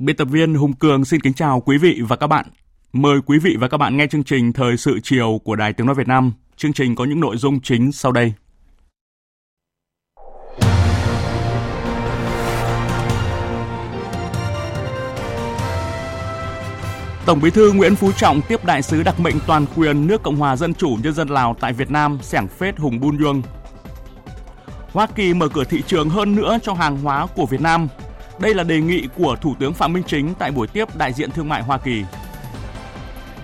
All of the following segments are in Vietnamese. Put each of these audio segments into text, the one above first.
Biên tập viên Hùng Cường xin kính chào quý vị và các bạn. Mời quý vị và các bạn nghe chương trình Thời sự chiều của Đài Tiếng Nói Việt Nam. Chương trình có những nội dung chính sau đây. Tổng Bí thư Nguyễn Phú Trọng tiếp đại sứ đặc mệnh toàn quyền nước Cộng hòa Dân chủ Nhân dân Lào tại Việt Nam, Sẻng Phết Hùng Bun Dương. Hoa Kỳ mở cửa thị trường hơn nữa cho hàng hóa của Việt Nam đây là đề nghị của Thủ tướng Phạm Minh Chính tại buổi tiếp đại diện thương mại Hoa Kỳ.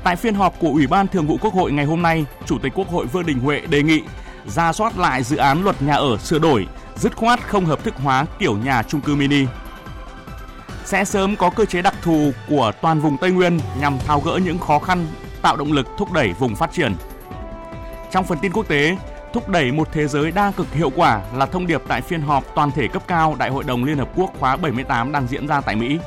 Tại phiên họp của Ủy ban Thường vụ Quốc hội ngày hôm nay, Chủ tịch Quốc hội Vương Đình Huệ đề nghị ra soát lại dự án luật nhà ở sửa đổi, dứt khoát không hợp thức hóa kiểu nhà chung cư mini. Sẽ sớm có cơ chế đặc thù của toàn vùng Tây Nguyên nhằm tháo gỡ những khó khăn, tạo động lực thúc đẩy vùng phát triển. Trong phần tin quốc tế, thúc đẩy một thế giới đa cực hiệu quả là thông điệp tại phiên họp toàn thể cấp cao Đại hội đồng Liên Hợp Quốc khóa 78 đang diễn ra tại Mỹ.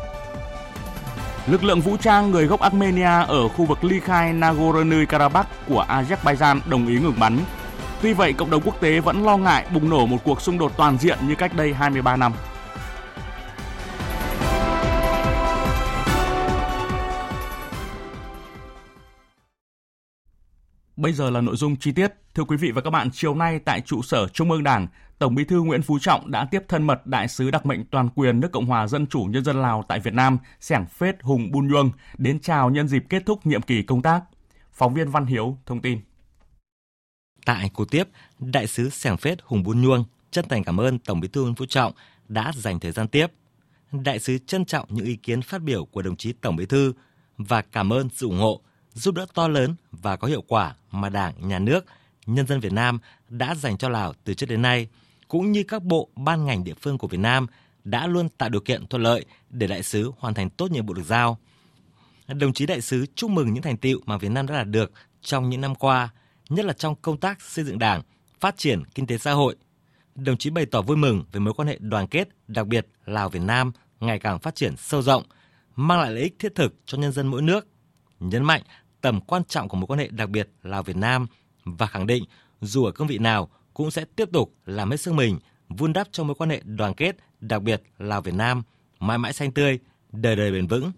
Lực lượng vũ trang người gốc Armenia ở khu vực ly khai Nagorno-Karabakh của Azerbaijan đồng ý ngừng bắn. Tuy vậy, cộng đồng quốc tế vẫn lo ngại bùng nổ một cuộc xung đột toàn diện như cách đây 23 năm. Bây giờ là nội dung chi tiết. Thưa quý vị và các bạn, chiều nay tại trụ sở Trung ương Đảng, Tổng Bí thư Nguyễn Phú Trọng đã tiếp thân mật đại sứ đặc mệnh toàn quyền nước Cộng hòa Dân chủ Nhân dân Lào tại Việt Nam, Sẻng Phết Hùng Bun Nhuông, đến chào nhân dịp kết thúc nhiệm kỳ công tác. Phóng viên Văn Hiếu thông tin. Tại cuộc tiếp, đại sứ Sẻng Phết Hùng Bun Nhuông chân thành cảm ơn Tổng Bí thư Nguyễn Phú Trọng đã dành thời gian tiếp. Đại sứ trân trọng những ý kiến phát biểu của đồng chí Tổng Bí thư và cảm ơn sự ủng hộ giúp đỡ to lớn và có hiệu quả mà Đảng, Nhà nước, nhân dân Việt Nam đã dành cho Lào từ trước đến nay, cũng như các bộ, ban ngành địa phương của Việt Nam đã luôn tạo điều kiện thuận lợi để đại sứ hoàn thành tốt nhiệm vụ được giao. Đồng chí đại sứ chúc mừng những thành tựu mà Việt Nam đã đạt được trong những năm qua, nhất là trong công tác xây dựng Đảng, phát triển kinh tế xã hội. Đồng chí bày tỏ vui mừng về mối quan hệ đoàn kết, đặc biệt Lào Việt Nam ngày càng phát triển sâu rộng, mang lại lợi ích thiết thực cho nhân dân mỗi nước nhấn mạnh tầm quan trọng của mối quan hệ đặc biệt Lào Việt Nam và khẳng định dù ở cương vị nào cũng sẽ tiếp tục làm hết sức mình vun đắp cho mối quan hệ đoàn kết đặc biệt Lào Việt Nam mãi mãi xanh tươi, đời đời bền vững.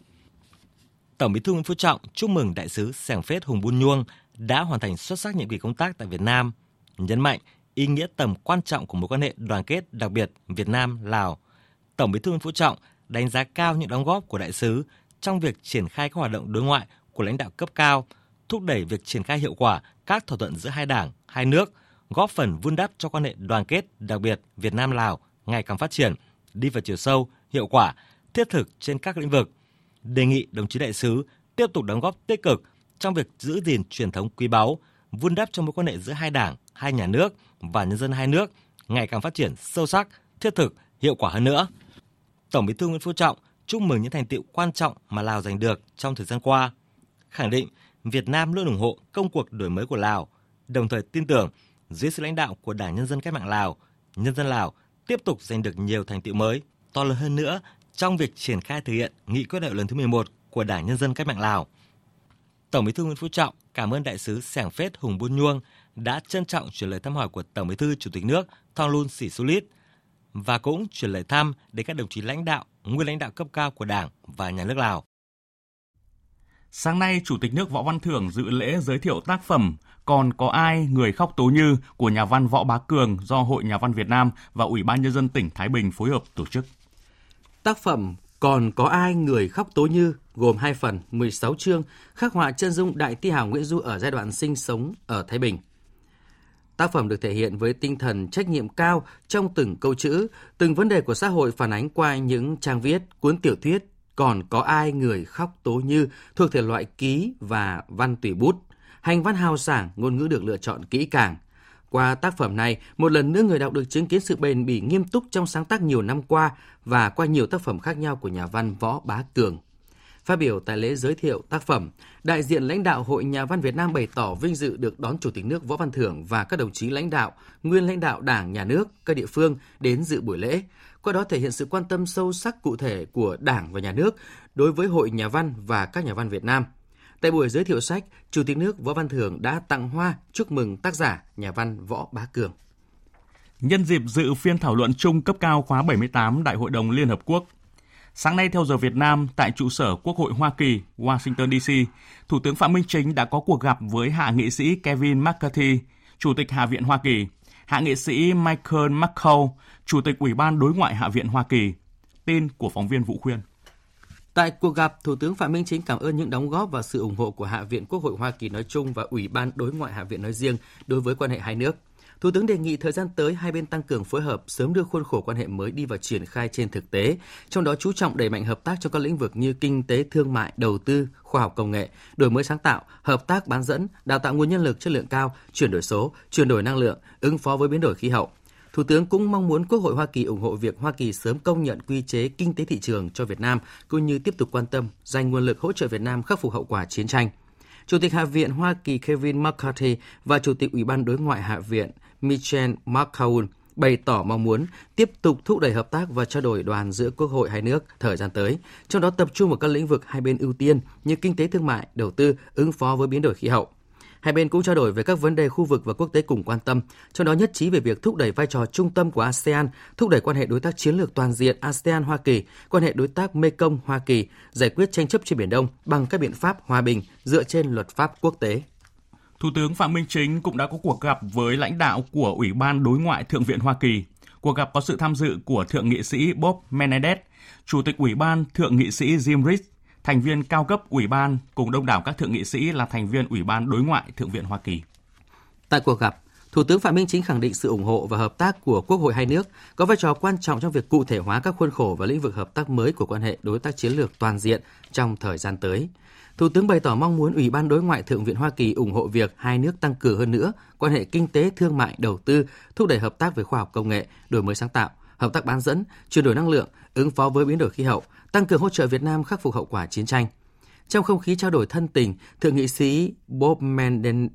Tổng Bí thư Nguyễn Phú Trọng chúc mừng đại sứ Sẻng Phết Hùng Bun Nhuông đã hoàn thành xuất sắc nhiệm kỳ công tác tại Việt Nam, nhấn mạnh ý nghĩa tầm quan trọng của mối quan hệ đoàn kết đặc biệt Việt Nam Lào. Tổng Bí thư Nguyễn Phú Trọng đánh giá cao những đóng góp của đại sứ trong việc triển khai các hoạt động đối ngoại của lãnh đạo cấp cao, thúc đẩy việc triển khai hiệu quả các thỏa thuận giữa hai đảng, hai nước, góp phần vun đắp cho quan hệ đoàn kết, đặc biệt Việt Nam Lào ngày càng phát triển, đi vào chiều sâu, hiệu quả, thiết thực trên các lĩnh vực. Đề nghị đồng chí đại sứ tiếp tục đóng góp tích cực trong việc giữ gìn truyền thống quý báu, vun đắp cho mối quan hệ giữa hai đảng, hai nhà nước và nhân dân hai nước ngày càng phát triển sâu sắc, thiết thực, hiệu quả hơn nữa. Tổng Bí thư Nguyễn Phú Trọng chúc mừng những thành tiệu quan trọng mà Lào giành được trong thời gian qua, khẳng định Việt Nam luôn ủng hộ công cuộc đổi mới của Lào, đồng thời tin tưởng dưới sự lãnh đạo của Đảng Nhân dân Cách mạng Lào, nhân dân Lào tiếp tục giành được nhiều thành tựu mới, to lớn hơn nữa trong việc triển khai thực hiện nghị quyết đại lần thứ 11 của Đảng Nhân dân Cách mạng Lào. Tổng Bí thư Nguyễn Phú Trọng cảm ơn đại sứ Sẻng Phết Hùng Buôn Nhuông đã trân trọng chuyển lời thăm hỏi của Tổng Bí thư Chủ tịch nước Thonglun Sisoulith và cũng chuyển lời thăm đến các đồng chí lãnh đạo, nguyên lãnh đạo cấp cao của Đảng và Nhà nước Lào. Sáng nay, Chủ tịch nước Võ Văn Thưởng dự lễ giới thiệu tác phẩm Còn có ai người khóc tố như của nhà văn Võ Bá Cường do Hội Nhà văn Việt Nam và Ủy ban Nhân dân tỉnh Thái Bình phối hợp tổ chức. Tác phẩm Còn có ai người khóc tố như gồm hai phần, 16 chương, khắc họa chân dung Đại Thi hào Nguyễn Du ở giai đoạn sinh sống ở Thái Bình. Tác phẩm được thể hiện với tinh thần trách nhiệm cao trong từng câu chữ, từng vấn đề của xã hội phản ánh qua những trang viết, cuốn tiểu thuyết còn có ai người khóc tố như thuộc thể loại ký và văn tùy bút. Hành văn hào sảng, ngôn ngữ được lựa chọn kỹ càng. Qua tác phẩm này, một lần nữa người đọc được chứng kiến sự bền bỉ nghiêm túc trong sáng tác nhiều năm qua và qua nhiều tác phẩm khác nhau của nhà văn Võ Bá Cường. Phát biểu tại lễ giới thiệu tác phẩm, đại diện lãnh đạo Hội Nhà văn Việt Nam bày tỏ vinh dự được đón Chủ tịch nước Võ Văn Thưởng và các đồng chí lãnh đạo, nguyên lãnh đạo Đảng, Nhà nước, các địa phương đến dự buổi lễ, qua đó thể hiện sự quan tâm sâu sắc cụ thể của Đảng và Nhà nước đối với Hội Nhà văn và các nhà văn Việt Nam. Tại buổi giới thiệu sách, Chủ tịch nước Võ Văn Thưởng đã tặng hoa chúc mừng tác giả nhà văn Võ Bá Cường. Nhân dịp dự phiên thảo luận chung cấp cao khóa 78 Đại hội đồng Liên Hợp Quốc, Sáng nay theo giờ Việt Nam, tại trụ sở Quốc hội Hoa Kỳ, Washington DC, Thủ tướng Phạm Minh Chính đã có cuộc gặp với hạ nghị sĩ Kevin McCarthy, Chủ tịch Hạ viện Hoa Kỳ, hạ nghị sĩ Michael McCall, Chủ tịch Ủy ban Đối ngoại Hạ viện Hoa Kỳ. Tin của phóng viên Vũ Khuyên. Tại cuộc gặp, Thủ tướng Phạm Minh Chính cảm ơn những đóng góp và sự ủng hộ của Hạ viện Quốc hội Hoa Kỳ nói chung và Ủy ban Đối ngoại Hạ viện nói riêng đối với quan hệ hai nước. Thủ tướng đề nghị thời gian tới hai bên tăng cường phối hợp, sớm đưa khuôn khổ quan hệ mới đi vào triển khai trên thực tế, trong đó chú trọng đẩy mạnh hợp tác trong các lĩnh vực như kinh tế, thương mại, đầu tư, khoa học công nghệ, đổi mới sáng tạo, hợp tác bán dẫn, đào tạo nguồn nhân lực chất lượng cao, chuyển đổi số, chuyển đổi năng lượng, ứng phó với biến đổi khí hậu. Thủ tướng cũng mong muốn Quốc hội Hoa Kỳ ủng hộ việc Hoa Kỳ sớm công nhận quy chế kinh tế thị trường cho Việt Nam, cũng như tiếp tục quan tâm dành nguồn lực hỗ trợ Việt Nam khắc phục hậu quả chiến tranh. Chủ tịch Hạ viện Hoa Kỳ Kevin McCarthy và Chủ tịch Ủy ban Đối ngoại Hạ viện Michel McCaul bày tỏ mong muốn tiếp tục thúc đẩy hợp tác và trao đổi đoàn giữa quốc hội hai nước thời gian tới, trong đó tập trung vào các lĩnh vực hai bên ưu tiên như kinh tế thương mại, đầu tư, ứng phó với biến đổi khí hậu. Hai bên cũng trao đổi về các vấn đề khu vực và quốc tế cùng quan tâm, trong đó nhất trí về việc thúc đẩy vai trò trung tâm của ASEAN, thúc đẩy quan hệ đối tác chiến lược toàn diện ASEAN-Hoa Kỳ, quan hệ đối tác Mekong-Hoa Kỳ, giải quyết tranh chấp trên Biển Đông bằng các biện pháp hòa bình dựa trên luật pháp quốc tế. Thủ tướng Phạm Minh Chính cũng đã có cuộc gặp với lãnh đạo của Ủy ban Đối ngoại Thượng viện Hoa Kỳ. Cuộc gặp có sự tham dự của Thượng nghị sĩ Bob Menendez, Chủ tịch Ủy ban Thượng nghị sĩ Jim Rich, thành viên cao cấp Ủy ban cùng đông đảo các thượng nghị sĩ là thành viên Ủy ban Đối ngoại Thượng viện Hoa Kỳ. Tại cuộc gặp, Thủ tướng Phạm Minh Chính khẳng định sự ủng hộ và hợp tác của Quốc hội hai nước có vai trò quan trọng trong việc cụ thể hóa các khuôn khổ và lĩnh vực hợp tác mới của quan hệ đối tác chiến lược toàn diện trong thời gian tới. Thủ tướng bày tỏ mong muốn Ủy ban Đối ngoại Thượng viện Hoa Kỳ ủng hộ việc hai nước tăng cường hơn nữa quan hệ kinh tế, thương mại, đầu tư, thúc đẩy hợp tác về khoa học công nghệ, đổi mới sáng tạo, hợp tác bán dẫn, chuyển đổi năng lượng, ứng phó với biến đổi khí hậu, tăng cường hỗ trợ Việt Nam khắc phục hậu quả chiến tranh. Trong không khí trao đổi thân tình, Thượng nghị sĩ Bob Menden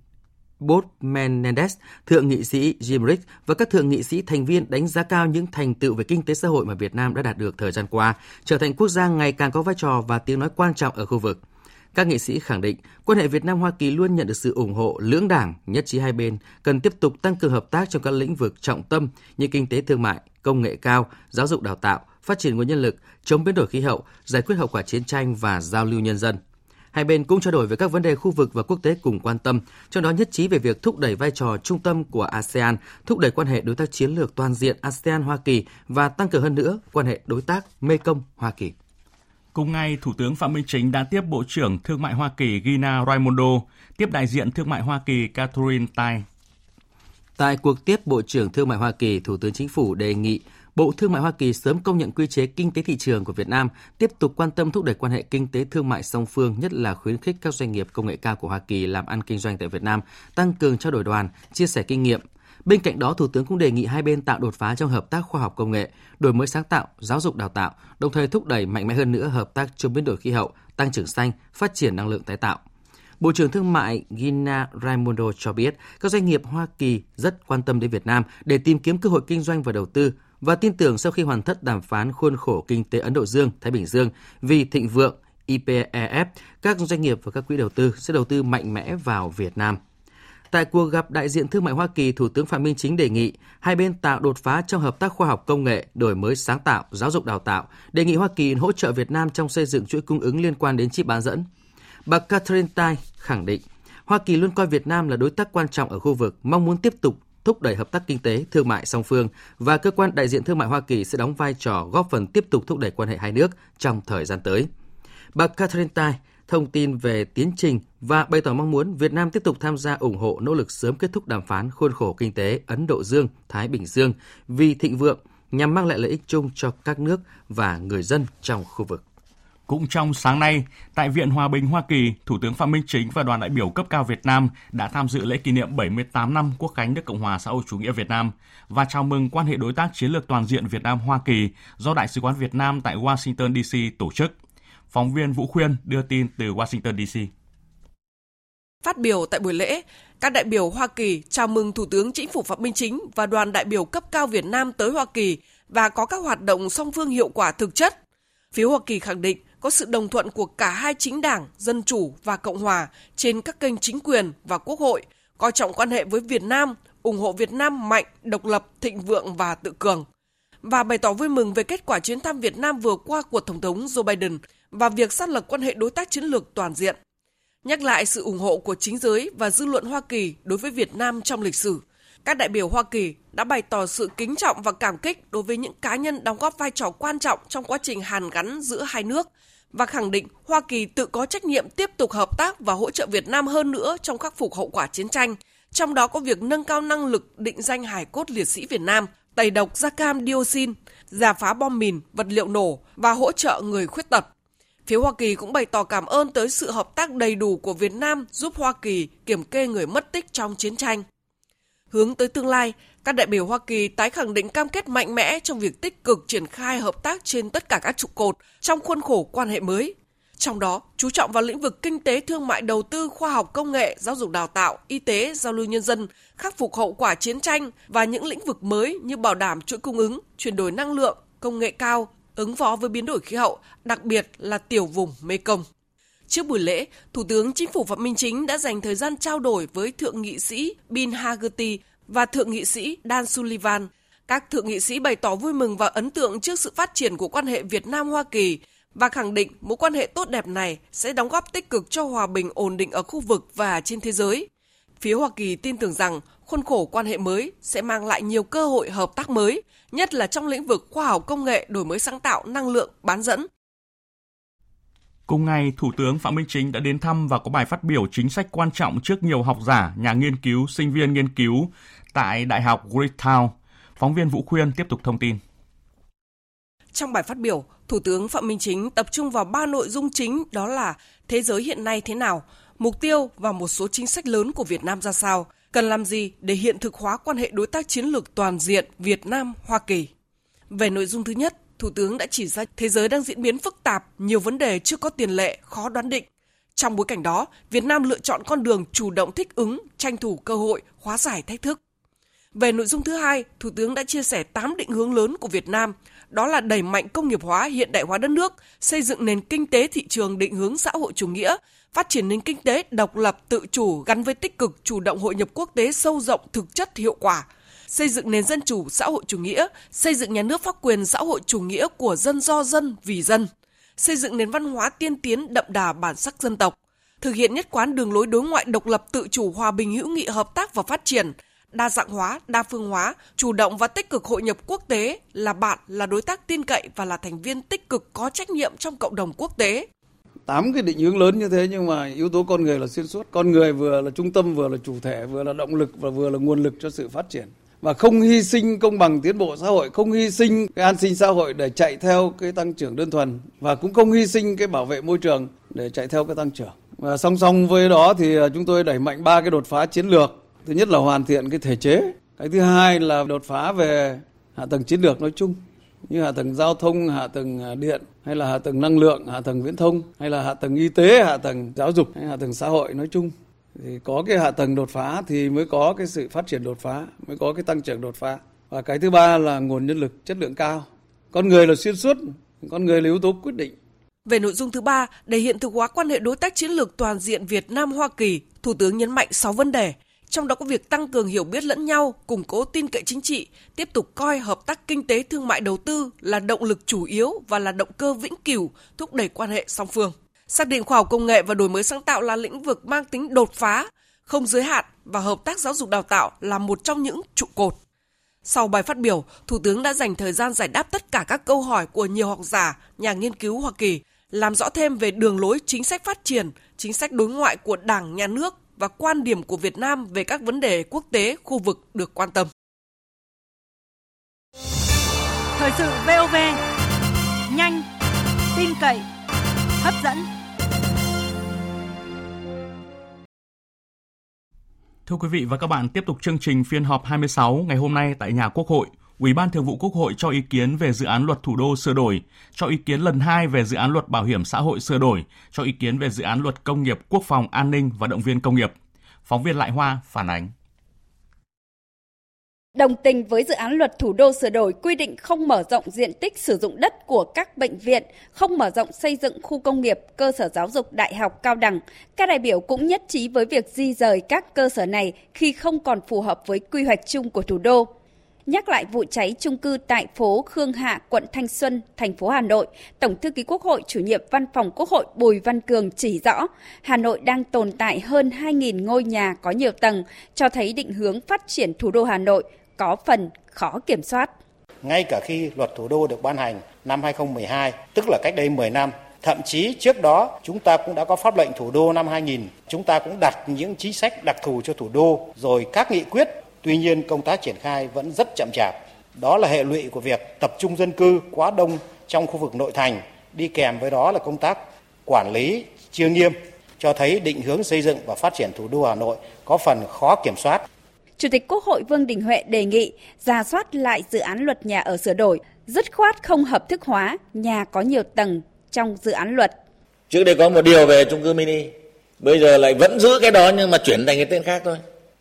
Bob Menendez, Thượng nghị sĩ Jim Rick và các thượng nghị sĩ thành viên đánh giá cao những thành tựu về kinh tế xã hội mà Việt Nam đã đạt được thời gian qua, trở thành quốc gia ngày càng có vai trò và tiếng nói quan trọng ở khu vực. Các nghị sĩ khẳng định quan hệ Việt Nam Hoa Kỳ luôn nhận được sự ủng hộ lưỡng đảng, nhất trí hai bên cần tiếp tục tăng cường hợp tác trong các lĩnh vực trọng tâm như kinh tế thương mại, công nghệ cao, giáo dục đào tạo, phát triển nguồn nhân lực, chống biến đổi khí hậu, giải quyết hậu quả chiến tranh và giao lưu nhân dân. Hai bên cũng trao đổi về các vấn đề khu vực và quốc tế cùng quan tâm, trong đó nhất trí về việc thúc đẩy vai trò trung tâm của ASEAN, thúc đẩy quan hệ đối tác chiến lược toàn diện ASEAN-Hoa Kỳ và tăng cường hơn nữa quan hệ đối tác Mekong-Hoa Kỳ. Cùng ngày, Thủ tướng Phạm Minh Chính đã tiếp Bộ trưởng Thương mại Hoa Kỳ Gina Raimondo, tiếp đại diện Thương mại Hoa Kỳ Catherine Tai. Tại cuộc tiếp Bộ trưởng Thương mại Hoa Kỳ, Thủ tướng Chính phủ đề nghị Bộ Thương mại Hoa Kỳ sớm công nhận quy chế kinh tế thị trường của Việt Nam, tiếp tục quan tâm thúc đẩy quan hệ kinh tế thương mại song phương, nhất là khuyến khích các doanh nghiệp công nghệ cao của Hoa Kỳ làm ăn kinh doanh tại Việt Nam, tăng cường trao đổi đoàn, chia sẻ kinh nghiệm, Bên cạnh đó, Thủ tướng cũng đề nghị hai bên tạo đột phá trong hợp tác khoa học công nghệ, đổi mới sáng tạo, giáo dục đào tạo, đồng thời thúc đẩy mạnh mẽ hơn nữa hợp tác chống biến đổi khí hậu, tăng trưởng xanh, phát triển năng lượng tái tạo. Bộ trưởng Thương mại Gina Raimondo cho biết các doanh nghiệp Hoa Kỳ rất quan tâm đến Việt Nam để tìm kiếm cơ hội kinh doanh và đầu tư và tin tưởng sau khi hoàn tất đàm phán khuôn khổ kinh tế Ấn Độ Dương, Thái Bình Dương vì thịnh vượng IPEF, các doanh nghiệp và các quỹ đầu tư sẽ đầu tư mạnh mẽ vào Việt Nam. Tại cuộc gặp đại diện thương mại Hoa Kỳ, Thủ tướng Phạm Minh Chính đề nghị hai bên tạo đột phá trong hợp tác khoa học công nghệ, đổi mới sáng tạo, giáo dục đào tạo, đề nghị Hoa Kỳ hỗ trợ Việt Nam trong xây dựng chuỗi cung ứng liên quan đến chip bán dẫn. Bà Catherine Tai khẳng định, Hoa Kỳ luôn coi Việt Nam là đối tác quan trọng ở khu vực, mong muốn tiếp tục thúc đẩy hợp tác kinh tế, thương mại song phương và cơ quan đại diện thương mại Hoa Kỳ sẽ đóng vai trò góp phần tiếp tục thúc đẩy quan hệ hai nước trong thời gian tới. Bà Catherine Tai thông tin về tiến trình và bày tỏ mong muốn Việt Nam tiếp tục tham gia ủng hộ nỗ lực sớm kết thúc đàm phán khuôn khổ kinh tế Ấn Độ Dương, Thái Bình Dương vì thịnh vượng nhằm mang lại lợi ích chung cho các nước và người dân trong khu vực. Cũng trong sáng nay, tại Viện Hòa bình Hoa Kỳ, Thủ tướng Phạm Minh Chính và đoàn đại biểu cấp cao Việt Nam đã tham dự lễ kỷ niệm 78 năm Quốc khánh nước Cộng hòa xã hội chủ nghĩa Việt Nam và chào mừng quan hệ đối tác chiến lược toàn diện Việt Nam Hoa Kỳ do Đại sứ quán Việt Nam tại Washington DC tổ chức. Phóng viên Vũ Khuyên đưa tin từ Washington DC. Phát biểu tại buổi lễ, các đại biểu Hoa Kỳ chào mừng Thủ tướng Chính phủ Phạm Minh Chính và đoàn đại biểu cấp cao Việt Nam tới Hoa Kỳ và có các hoạt động song phương hiệu quả thực chất. Phía Hoa Kỳ khẳng định có sự đồng thuận của cả hai chính đảng, Dân Chủ và Cộng Hòa trên các kênh chính quyền và Quốc hội, coi trọng quan hệ với Việt Nam, ủng hộ Việt Nam mạnh, độc lập, thịnh vượng và tự cường. Và bày tỏ vui mừng về kết quả chuyến thăm Việt Nam vừa qua của Tổng thống Joe Biden và việc xác lập quan hệ đối tác chiến lược toàn diện. Nhắc lại sự ủng hộ của chính giới và dư luận Hoa Kỳ đối với Việt Nam trong lịch sử – các đại biểu Hoa Kỳ đã bày tỏ sự kính trọng và cảm kích đối với những cá nhân đóng góp vai trò quan trọng trong quá trình hàn gắn giữa hai nước và khẳng định Hoa Kỳ tự có trách nhiệm tiếp tục hợp tác và hỗ trợ Việt Nam hơn nữa trong khắc phục hậu quả chiến tranh, trong đó có việc nâng cao năng lực định danh hài cốt liệt sĩ Việt Nam, tẩy độc da cam dioxin, giả phá bom mìn, vật liệu nổ và hỗ trợ người khuyết tật. Phía Hoa Kỳ cũng bày tỏ cảm ơn tới sự hợp tác đầy đủ của Việt Nam giúp Hoa Kỳ kiểm kê người mất tích trong chiến tranh. Hướng tới tương lai, các đại biểu Hoa Kỳ tái khẳng định cam kết mạnh mẽ trong việc tích cực triển khai hợp tác trên tất cả các trụ cột trong khuôn khổ quan hệ mới. Trong đó, chú trọng vào lĩnh vực kinh tế, thương mại, đầu tư, khoa học, công nghệ, giáo dục đào tạo, y tế, giao lưu nhân dân, khắc phục hậu quả chiến tranh và những lĩnh vực mới như bảo đảm chuỗi cung ứng, chuyển đổi năng lượng, công nghệ cao, ứng phó với biến đổi khí hậu, đặc biệt là tiểu vùng Mekong. Trước buổi lễ, Thủ tướng Chính phủ Phạm Minh Chính đã dành thời gian trao đổi với Thượng nghị sĩ Bin Hagerty và Thượng nghị sĩ Dan Sullivan. Các thượng nghị sĩ bày tỏ vui mừng và ấn tượng trước sự phát triển của quan hệ Việt Nam-Hoa Kỳ và khẳng định mối quan hệ tốt đẹp này sẽ đóng góp tích cực cho hòa bình ổn định ở khu vực và trên thế giới. Phía Hoa Kỳ tin tưởng rằng khuôn khổ quan hệ mới sẽ mang lại nhiều cơ hội hợp tác mới, nhất là trong lĩnh vực khoa học công nghệ, đổi mới sáng tạo, năng lượng, bán dẫn. Cùng ngày, Thủ tướng Phạm Minh Chính đã đến thăm và có bài phát biểu chính sách quan trọng trước nhiều học giả, nhà nghiên cứu, sinh viên nghiên cứu tại Đại học Greatown. Phóng viên Vũ Khuyên tiếp tục thông tin. Trong bài phát biểu, Thủ tướng Phạm Minh Chính tập trung vào ba nội dung chính đó là thế giới hiện nay thế nào, mục tiêu và một số chính sách lớn của Việt Nam ra sao, cần làm gì để hiện thực hóa quan hệ đối tác chiến lược toàn diện Việt Nam-Hoa Kỳ. Về nội dung thứ nhất, Thủ tướng đã chỉ ra thế giới đang diễn biến phức tạp, nhiều vấn đề chưa có tiền lệ, khó đoán định. Trong bối cảnh đó, Việt Nam lựa chọn con đường chủ động thích ứng, tranh thủ cơ hội, hóa giải thách thức. Về nội dung thứ hai, Thủ tướng đã chia sẻ 8 định hướng lớn của Việt Nam, đó là đẩy mạnh công nghiệp hóa, hiện đại hóa đất nước, xây dựng nền kinh tế thị trường định hướng xã hội chủ nghĩa, phát triển nền kinh tế độc lập tự chủ gắn với tích cực chủ động hội nhập quốc tế sâu rộng thực chất hiệu quả, xây dựng nền dân chủ xã hội chủ nghĩa, xây dựng nhà nước pháp quyền xã hội chủ nghĩa của dân do dân vì dân, xây dựng nền văn hóa tiên tiến đậm đà bản sắc dân tộc, thực hiện nhất quán đường lối đối ngoại độc lập tự chủ hòa bình hữu nghị hợp tác và phát triển, đa dạng hóa, đa phương hóa, chủ động và tích cực hội nhập quốc tế, là bạn, là đối tác tin cậy và là thành viên tích cực có trách nhiệm trong cộng đồng quốc tế. Tám cái định hướng lớn như thế nhưng mà yếu tố con người là xuyên suốt. Con người vừa là trung tâm, vừa là chủ thể, vừa là động lực và vừa là nguồn lực cho sự phát triển và không hy sinh công bằng tiến bộ xã hội, không hy sinh cái an sinh xã hội để chạy theo cái tăng trưởng đơn thuần và cũng không hy sinh cái bảo vệ môi trường để chạy theo cái tăng trưởng. Và song song với đó thì à, chúng tôi đẩy mạnh ba cái đột phá chiến lược. Thứ nhất là hoàn thiện cái thể chế. Cái thứ hai là đột phá về hạ tầng chiến lược nói chung như hạ tầng giao thông, hạ tầng à, điện hay là hạ tầng năng lượng, hạ tầng viễn thông hay là hạ tầng y tế, hạ tầng giáo dục hay hạ tầng xã hội nói chung. Thì có cái hạ tầng đột phá thì mới có cái sự phát triển đột phá mới có cái tăng trưởng đột phá. Và cái thứ ba là nguồn nhân lực chất lượng cao. Con người là xuyên suốt con người là yếu tố quyết định. Về nội dung thứ ba, để hiện thực hóa quan hệ đối tác chiến lược toàn diện Việt Nam Hoa Kỳ, Thủ tướng nhấn mạnh 6 vấn đề, trong đó có việc tăng cường hiểu biết lẫn nhau, củng cố tin cậy chính trị, tiếp tục coi hợp tác kinh tế thương mại đầu tư là động lực chủ yếu và là động cơ vĩnh cửu thúc đẩy quan hệ song phương. Xác định khoa học công nghệ và đổi mới sáng tạo là lĩnh vực mang tính đột phá, không giới hạn và hợp tác giáo dục đào tạo là một trong những trụ cột. Sau bài phát biểu, Thủ tướng đã dành thời gian giải đáp tất cả các câu hỏi của nhiều học giả, nhà nghiên cứu Hoa Kỳ, làm rõ thêm về đường lối chính sách phát triển, chính sách đối ngoại của Đảng, Nhà nước và quan điểm của Việt Nam về các vấn đề quốc tế, khu vực được quan tâm. Thời sự VOV, nhanh, tin cậy, hấp dẫn. Thưa quý vị và các bạn, tiếp tục chương trình phiên họp 26 ngày hôm nay tại nhà Quốc hội. Ủy ban Thường vụ Quốc hội cho ý kiến về dự án luật thủ đô sửa đổi, cho ý kiến lần 2 về dự án luật bảo hiểm xã hội sửa đổi, cho ý kiến về dự án luật công nghiệp quốc phòng an ninh và động viên công nghiệp. Phóng viên Lại Hoa phản ánh. Đồng tình với dự án luật thủ đô sửa đổi quy định không mở rộng diện tích sử dụng đất của các bệnh viện, không mở rộng xây dựng khu công nghiệp, cơ sở giáo dục đại học cao đẳng. Các đại biểu cũng nhất trí với việc di rời các cơ sở này khi không còn phù hợp với quy hoạch chung của thủ đô. Nhắc lại vụ cháy trung cư tại phố Khương Hạ, quận Thanh Xuân, thành phố Hà Nội, Tổng thư ký Quốc hội, chủ nhiệm Văn phòng Quốc hội Bùi Văn Cường chỉ rõ, Hà Nội đang tồn tại hơn 2.000 ngôi nhà có nhiều tầng, cho thấy định hướng phát triển thủ đô Hà Nội có phần khó kiểm soát. Ngay cả khi luật thủ đô được ban hành năm 2012, tức là cách đây 10 năm, thậm chí trước đó chúng ta cũng đã có pháp lệnh thủ đô năm 2000, chúng ta cũng đặt những chính sách đặc thù cho thủ đô, rồi các nghị quyết Tuy nhiên công tác triển khai vẫn rất chậm chạp. Đó là hệ lụy của việc tập trung dân cư quá đông trong khu vực nội thành, đi kèm với đó là công tác quản lý chưa nghiêm, cho thấy định hướng xây dựng và phát triển thủ đô Hà Nội có phần khó kiểm soát. Chủ tịch Quốc hội Vương Đình Huệ đề nghị ra soát lại dự án luật nhà ở sửa đổi, dứt khoát không hợp thức hóa nhà có nhiều tầng trong dự án luật. Trước đây có một điều về chung cư mini, bây giờ lại vẫn giữ cái đó nhưng mà chuyển thành cái tên khác thôi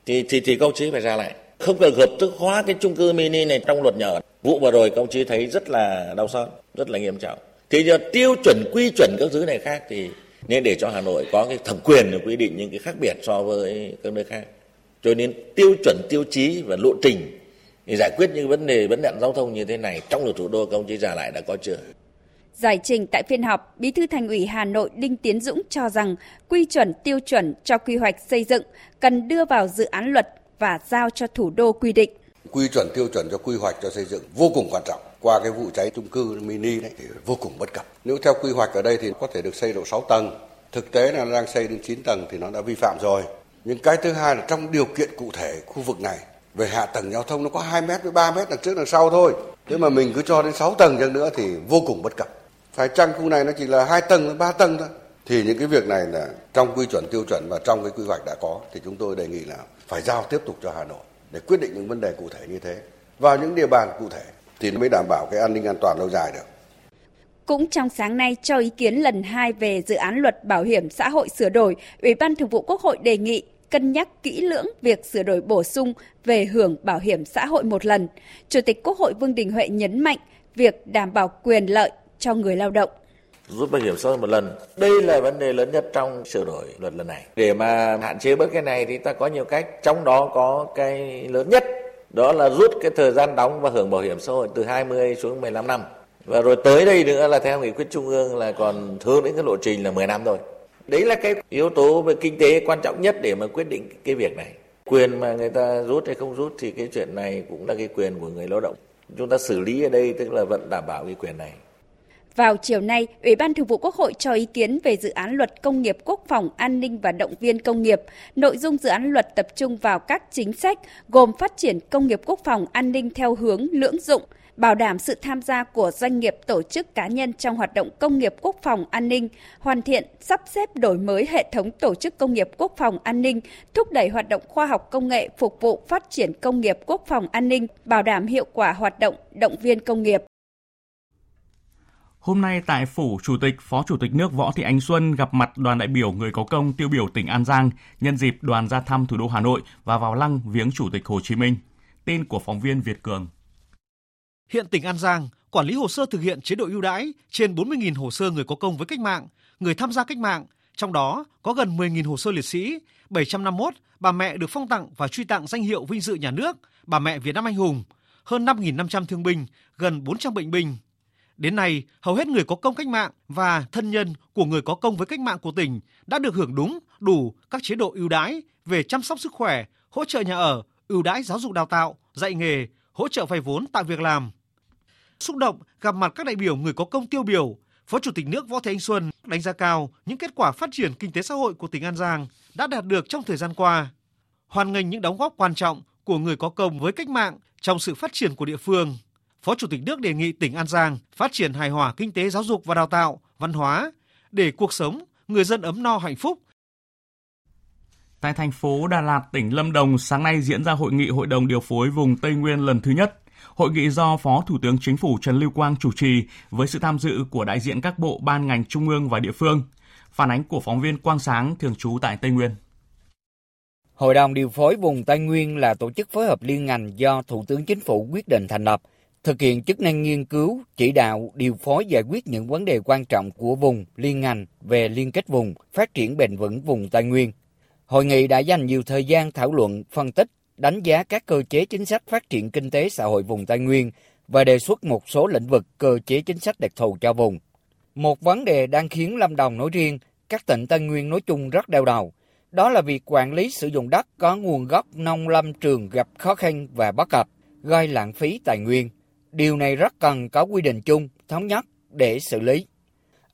thì thì thì công chí phải ra lại không cần hợp thức hóa cái chung cư mini này trong luật nhà ở. Vụ vừa rồi công chí thấy rất là đau xót, rất là nghiêm trọng. Thì giờ tiêu chuẩn, quy chuẩn các thứ này khác thì nên để cho hà nội có cái thẩm quyền để quy định những cái khác biệt so với các nơi khác. Cho nên tiêu chuẩn, tiêu chí và lộ trình để giải quyết những vấn đề, vấn nạn giao thông như thế này trong luật thủ đô công chí ra lại đã có chưa? Giải trình tại phiên họp, Bí thư Thành ủy Hà Nội Đinh Tiến Dũng cho rằng quy chuẩn tiêu chuẩn cho quy hoạch xây dựng cần đưa vào dự án luật và giao cho thủ đô quy định. Quy chuẩn tiêu chuẩn cho quy hoạch cho xây dựng vô cùng quan trọng. Qua cái vụ cháy chung cư mini này thì vô cùng bất cập. Nếu theo quy hoạch ở đây thì có thể được xây độ 6 tầng. Thực tế là đang xây đến 9 tầng thì nó đã vi phạm rồi. Nhưng cái thứ hai là trong điều kiện cụ thể khu vực này về hạ tầng giao thông nó có 2 mét với 3 mét đằng trước đằng sau thôi. Thế mà mình cứ cho đến 6 tầng chăng nữa thì vô cùng bất cập phải chăng khu này nó chỉ là hai tầng ba tầng thôi thì những cái việc này là trong quy chuẩn tiêu chuẩn và trong cái quy hoạch đã có thì chúng tôi đề nghị là phải giao tiếp tục cho Hà Nội để quyết định những vấn đề cụ thể như thế vào những địa bàn cụ thể thì mới đảm bảo cái an ninh an toàn lâu dài được. Cũng trong sáng nay cho ý kiến lần 2 về dự án luật bảo hiểm xã hội sửa đổi, Ủy ban Thường vụ Quốc hội đề nghị cân nhắc kỹ lưỡng việc sửa đổi bổ sung về hưởng bảo hiểm xã hội một lần. Chủ tịch Quốc hội Vương Đình Huệ nhấn mạnh việc đảm bảo quyền lợi cho người lao động rút bảo hiểm xã hội một lần. Đây là vấn đề lớn nhất trong sửa đổi luật lần này. Để mà hạn chế bớt cái này thì ta có nhiều cách, trong đó có cái lớn nhất đó là rút cái thời gian đóng và hưởng bảo hiểm xã hội từ 20 xuống 15 năm. Và rồi tới đây nữa là theo nghị quyết trung ương là còn hướng đến cái lộ trình là 10 năm thôi. Đấy là cái yếu tố về kinh tế quan trọng nhất để mà quyết định cái việc này. Quyền mà người ta rút hay không rút thì cái chuyện này cũng là cái quyền của người lao động. Chúng ta xử lý ở đây tức là vẫn đảm bảo cái quyền này. Vào chiều nay, Ủy ban Thường vụ Quốc hội cho ý kiến về dự án luật công nghiệp quốc phòng an ninh và động viên công nghiệp. Nội dung dự án luật tập trung vào các chính sách gồm phát triển công nghiệp quốc phòng an ninh theo hướng lưỡng dụng, bảo đảm sự tham gia của doanh nghiệp tổ chức cá nhân trong hoạt động công nghiệp quốc phòng an ninh, hoàn thiện, sắp xếp đổi mới hệ thống tổ chức công nghiệp quốc phòng an ninh, thúc đẩy hoạt động khoa học công nghệ phục vụ phát triển công nghiệp quốc phòng an ninh, bảo đảm hiệu quả hoạt động động viên công nghiệp. Hôm nay tại phủ Chủ tịch, Phó Chủ tịch nước Võ Thị Ánh Xuân gặp mặt đoàn đại biểu người có công tiêu biểu tỉnh An Giang nhân dịp đoàn ra thăm thủ đô Hà Nội và vào lăng viếng Chủ tịch Hồ Chí Minh. Tin của phóng viên Việt Cường. Hiện tỉnh An Giang quản lý hồ sơ thực hiện chế độ ưu đãi trên 40.000 hồ sơ người có công với cách mạng, người tham gia cách mạng, trong đó có gần 10.000 hồ sơ liệt sĩ, 751 bà mẹ được phong tặng và truy tặng danh hiệu vinh dự nhà nước, bà mẹ Việt Nam anh hùng, hơn 5.500 thương binh, gần 400 bệnh binh, Đến nay, hầu hết người có công cách mạng và thân nhân của người có công với cách mạng của tỉnh đã được hưởng đúng, đủ các chế độ ưu đãi về chăm sóc sức khỏe, hỗ trợ nhà ở, ưu đãi giáo dục đào tạo, dạy nghề, hỗ trợ vay vốn tạo việc làm. Xúc động gặp mặt các đại biểu người có công tiêu biểu, Phó Chủ tịch nước Võ Thị Anh Xuân đánh giá cao những kết quả phát triển kinh tế xã hội của tỉnh An Giang đã đạt được trong thời gian qua. hoàn ngành những đóng góp quan trọng của người có công với cách mạng trong sự phát triển của địa phương. Phó Chủ tịch nước đề nghị tỉnh An Giang phát triển hài hòa kinh tế giáo dục và đào tạo, văn hóa để cuộc sống người dân ấm no hạnh phúc. Tại thành phố Đà Lạt, tỉnh Lâm Đồng, sáng nay diễn ra hội nghị Hội đồng điều phối vùng Tây Nguyên lần thứ nhất. Hội nghị do Phó Thủ tướng Chính phủ Trần Lưu Quang chủ trì với sự tham dự của đại diện các bộ ban ngành trung ương và địa phương. Phản ánh của phóng viên Quang Sáng thường trú tại Tây Nguyên. Hội đồng điều phối vùng Tây Nguyên là tổ chức phối hợp liên ngành do Thủ tướng Chính phủ quyết định thành lập, thực hiện chức năng nghiên cứu, chỉ đạo, điều phối giải quyết những vấn đề quan trọng của vùng, liên ngành về liên kết vùng, phát triển bền vững vùng tài Nguyên. Hội nghị đã dành nhiều thời gian thảo luận, phân tích, đánh giá các cơ chế chính sách phát triển kinh tế xã hội vùng tài Nguyên và đề xuất một số lĩnh vực cơ chế chính sách đặc thù cho vùng. Một vấn đề đang khiến Lâm Đồng nói riêng, các tỉnh Tây Nguyên nói chung rất đau đầu, đó là việc quản lý sử dụng đất có nguồn gốc nông lâm trường gặp khó khăn và bất cập, gây lãng phí tài nguyên. Điều này rất cần có quy định chung, thống nhất để xử lý.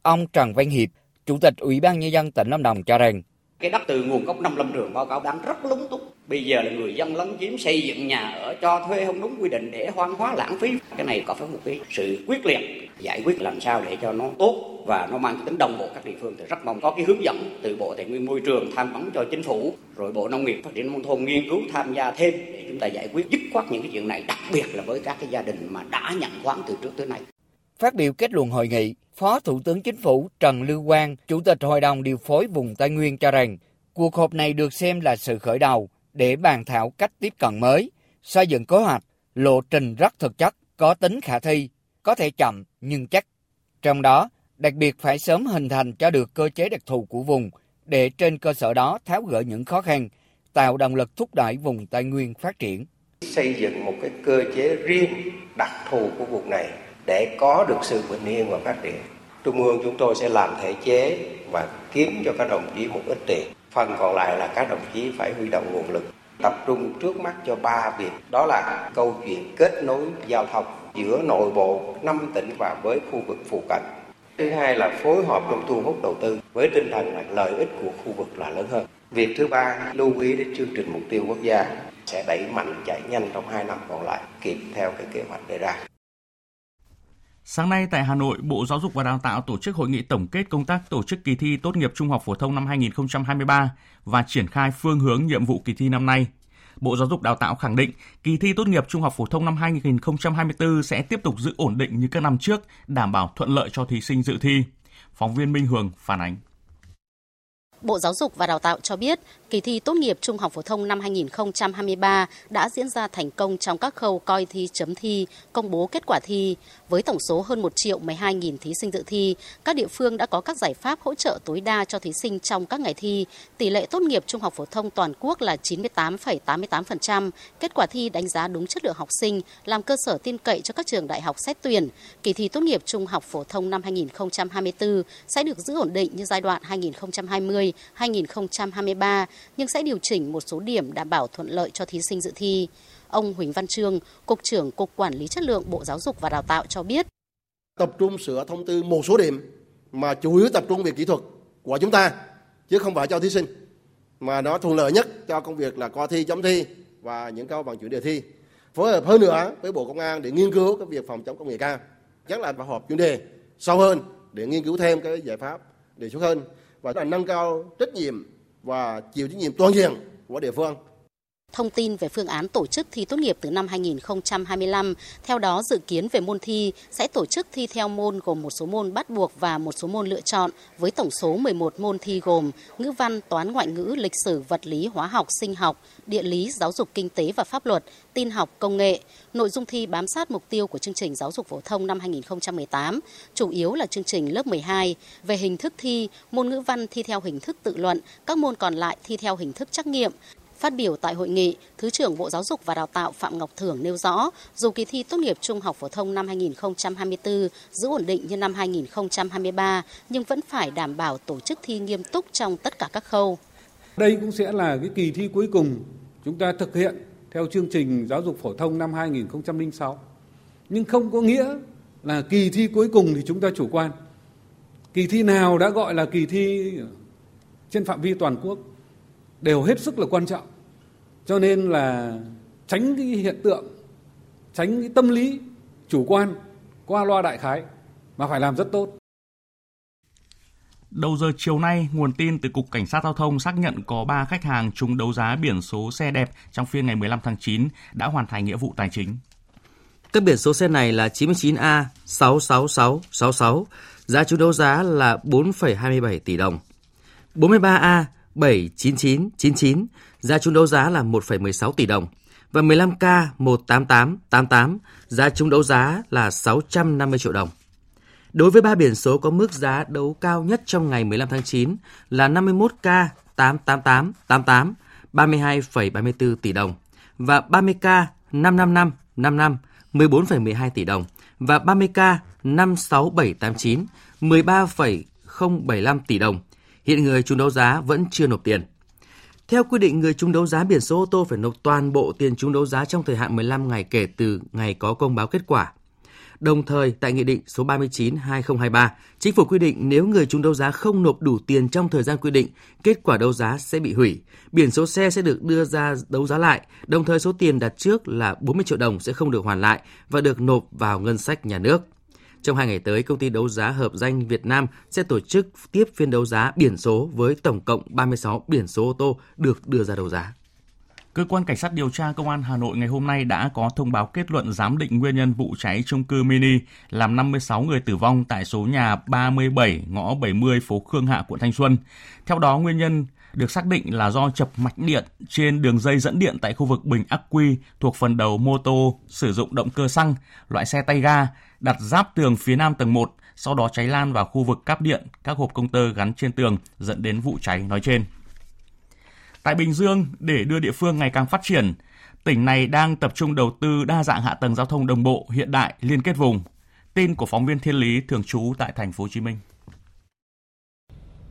Ông Trần Văn Hiệp, Chủ tịch Ủy ban Nhân dân tỉnh Lâm Đồng cho rằng, cái đất từ nguồn gốc nông lâm trường báo cáo đang rất lúng túng. Bây giờ là người dân lấn chiếm xây dựng nhà ở cho thuê không đúng quy định để hoang hóa lãng phí. Cái này có phải một cái sự quyết liệt, giải quyết làm sao để cho nó tốt và nó mang tính đồng bộ các địa phương. Thì rất mong có cái hướng dẫn từ bộ tài nguyên môi trường tham vấn cho chính phủ, rồi bộ nông nghiệp phát triển nông thôn nghiên cứu tham gia thêm để chúng ta giải quyết dứt khoát những cái chuyện này, đặc biệt là với các cái gia đình mà đã nhận khoán từ trước tới nay. Phát biểu kết luận hội nghị, Phó Thủ tướng Chính phủ Trần Lưu Quang, Chủ tịch Hội đồng điều phối vùng Tây Nguyên cho rằng, cuộc họp này được xem là sự khởi đầu để bàn thảo cách tiếp cận mới, xây dựng kế hoạch, lộ trình rất thực chất, có tính khả thi, có thể chậm nhưng chắc. Trong đó, đặc biệt phải sớm hình thành cho được cơ chế đặc thù của vùng để trên cơ sở đó tháo gỡ những khó khăn, tạo động lực thúc đẩy vùng Tây Nguyên phát triển. Xây dựng một cái cơ chế riêng đặc thù của vùng này để có được sự bình yên và phát triển. Trung ương chúng tôi sẽ làm thể chế và kiếm cho các đồng chí một ít tiền. Phần còn lại là các đồng chí phải huy động nguồn lực. Tập trung trước mắt cho ba việc, đó là câu chuyện kết nối giao thông giữa nội bộ năm tỉnh và với khu vực phụ cận. Thứ hai là phối hợp trong thu hút đầu tư với tinh thần là lợi ích của khu vực là lớn hơn. Việc thứ ba lưu ý đến chương trình mục tiêu quốc gia sẽ đẩy mạnh chạy nhanh trong hai năm còn lại kịp theo cái kế hoạch đề ra. Sáng nay tại Hà Nội, Bộ Giáo dục và Đào tạo tổ chức hội nghị tổng kết công tác tổ chức kỳ thi tốt nghiệp trung học phổ thông năm 2023 và triển khai phương hướng nhiệm vụ kỳ thi năm nay. Bộ Giáo dục Đào tạo khẳng định kỳ thi tốt nghiệp trung học phổ thông năm 2024 sẽ tiếp tục giữ ổn định như các năm trước, đảm bảo thuận lợi cho thí sinh dự thi. Phóng viên Minh Hường phản ánh. Bộ Giáo dục và Đào tạo cho biết, kỳ thi tốt nghiệp trung học phổ thông năm 2023 đã diễn ra thành công trong các khâu coi thi chấm thi, công bố kết quả thi. Với tổng số hơn 1 triệu 12 nghìn thí sinh dự thi, các địa phương đã có các giải pháp hỗ trợ tối đa cho thí sinh trong các ngày thi. Tỷ lệ tốt nghiệp trung học phổ thông toàn quốc là 98,88%. Kết quả thi đánh giá đúng chất lượng học sinh, làm cơ sở tin cậy cho các trường đại học xét tuyển. Kỳ thi tốt nghiệp trung học phổ thông năm 2024 sẽ được giữ ổn định như giai đoạn 2020 2023 nhưng sẽ điều chỉnh một số điểm đảm bảo thuận lợi cho thí sinh dự thi. Ông Huỳnh Văn Trương, Cục trưởng Cục Quản lý Chất lượng Bộ Giáo dục và Đào tạo cho biết. Tập trung sửa thông tư một số điểm mà chủ yếu tập trung về kỹ thuật của chúng ta, chứ không phải cho thí sinh. Mà nó thuận lợi nhất cho công việc là coi thi, chấm thi và những câu bằng chuyển đề thi. Phối hợp hơn nữa với Bộ Công an để nghiên cứu cái việc phòng chống công nghệ cao. Chắc là và họp chuyên đề sâu hơn để nghiên cứu thêm cái giải pháp đề xuất hơn và là nâng cao trách nhiệm và chịu trách nhiệm toàn diện của địa phương. Thông tin về phương án tổ chức thi tốt nghiệp từ năm 2025, theo đó dự kiến về môn thi sẽ tổ chức thi theo môn gồm một số môn bắt buộc và một số môn lựa chọn với tổng số 11 môn thi gồm ngữ văn, toán ngoại ngữ, lịch sử, vật lý, hóa học, sinh học, địa lý, giáo dục kinh tế và pháp luật, tin học, công nghệ. Nội dung thi bám sát mục tiêu của chương trình giáo dục phổ thông năm 2018, chủ yếu là chương trình lớp 12. Về hình thức thi, môn ngữ văn thi theo hình thức tự luận, các môn còn lại thi theo hình thức trắc nghiệm. Phát biểu tại hội nghị, Thứ trưởng Bộ Giáo dục và Đào tạo Phạm Ngọc Thưởng nêu rõ, dù kỳ thi tốt nghiệp trung học phổ thông năm 2024 giữ ổn định như năm 2023, nhưng vẫn phải đảm bảo tổ chức thi nghiêm túc trong tất cả các khâu. Đây cũng sẽ là cái kỳ thi cuối cùng chúng ta thực hiện theo chương trình giáo dục phổ thông năm 2006. Nhưng không có nghĩa là kỳ thi cuối cùng thì chúng ta chủ quan. Kỳ thi nào đã gọi là kỳ thi trên phạm vi toàn quốc đều hết sức là quan trọng. Cho nên là tránh cái hiện tượng, tránh cái tâm lý chủ quan, qua loa đại khái mà phải làm rất tốt. Đầu giờ chiều nay, nguồn tin từ Cục Cảnh sát Giao thông xác nhận có 3 khách hàng trúng đấu giá biển số xe đẹp trong phiên ngày 15 tháng 9 đã hoàn thành nghĩa vụ tài chính. Các biển số xe này là 99A 66666, giá trúng đấu giá là 4,27 tỷ đồng. 43A 79999, giá trúng đấu giá là 1,16 tỷ đồng. Và 15K 18888, giá trúng đấu giá là 650 triệu đồng. Đối với ba biển số có mức giá đấu cao nhất trong ngày 15 tháng 9 là 51K 88888, 32,34 tỷ đồng và 30K 55555, 14,12 tỷ đồng và 30K 56789, 13,075 tỷ đồng. Hiện người trúng đấu giá vẫn chưa nộp tiền. Theo quy định, người trúng đấu giá biển số ô tô phải nộp toàn bộ tiền trúng đấu giá trong thời hạn 15 ngày kể từ ngày có công báo kết quả. Đồng thời, tại Nghị định số 39-2023, Chính phủ quy định nếu người trúng đấu giá không nộp đủ tiền trong thời gian quy định, kết quả đấu giá sẽ bị hủy. Biển số xe sẽ được đưa ra đấu giá lại, đồng thời số tiền đặt trước là 40 triệu đồng sẽ không được hoàn lại và được nộp vào ngân sách nhà nước. Trong hai ngày tới, công ty đấu giá hợp danh Việt Nam sẽ tổ chức tiếp phiên đấu giá biển số với tổng cộng 36 biển số ô tô được đưa ra đấu giá. Cơ quan Cảnh sát điều tra Công an Hà Nội ngày hôm nay đã có thông báo kết luận giám định nguyên nhân vụ cháy trung cư mini làm 56 người tử vong tại số nhà 37 ngõ 70 phố Khương Hạ, quận Thanh Xuân. Theo đó, nguyên nhân được xác định là do chập mạch điện trên đường dây dẫn điện tại khu vực bình ắc quy thuộc phần đầu mô tô sử dụng động cơ xăng, loại xe tay ga, đặt giáp tường phía nam tầng 1, sau đó cháy lan vào khu vực cáp điện, các hộp công tơ gắn trên tường dẫn đến vụ cháy nói trên. Tại Bình Dương, để đưa địa phương ngày càng phát triển, tỉnh này đang tập trung đầu tư đa dạng hạ tầng giao thông đồng bộ, hiện đại, liên kết vùng. Tin của phóng viên Thiên Lý thường trú tại thành phố Hồ Chí Minh.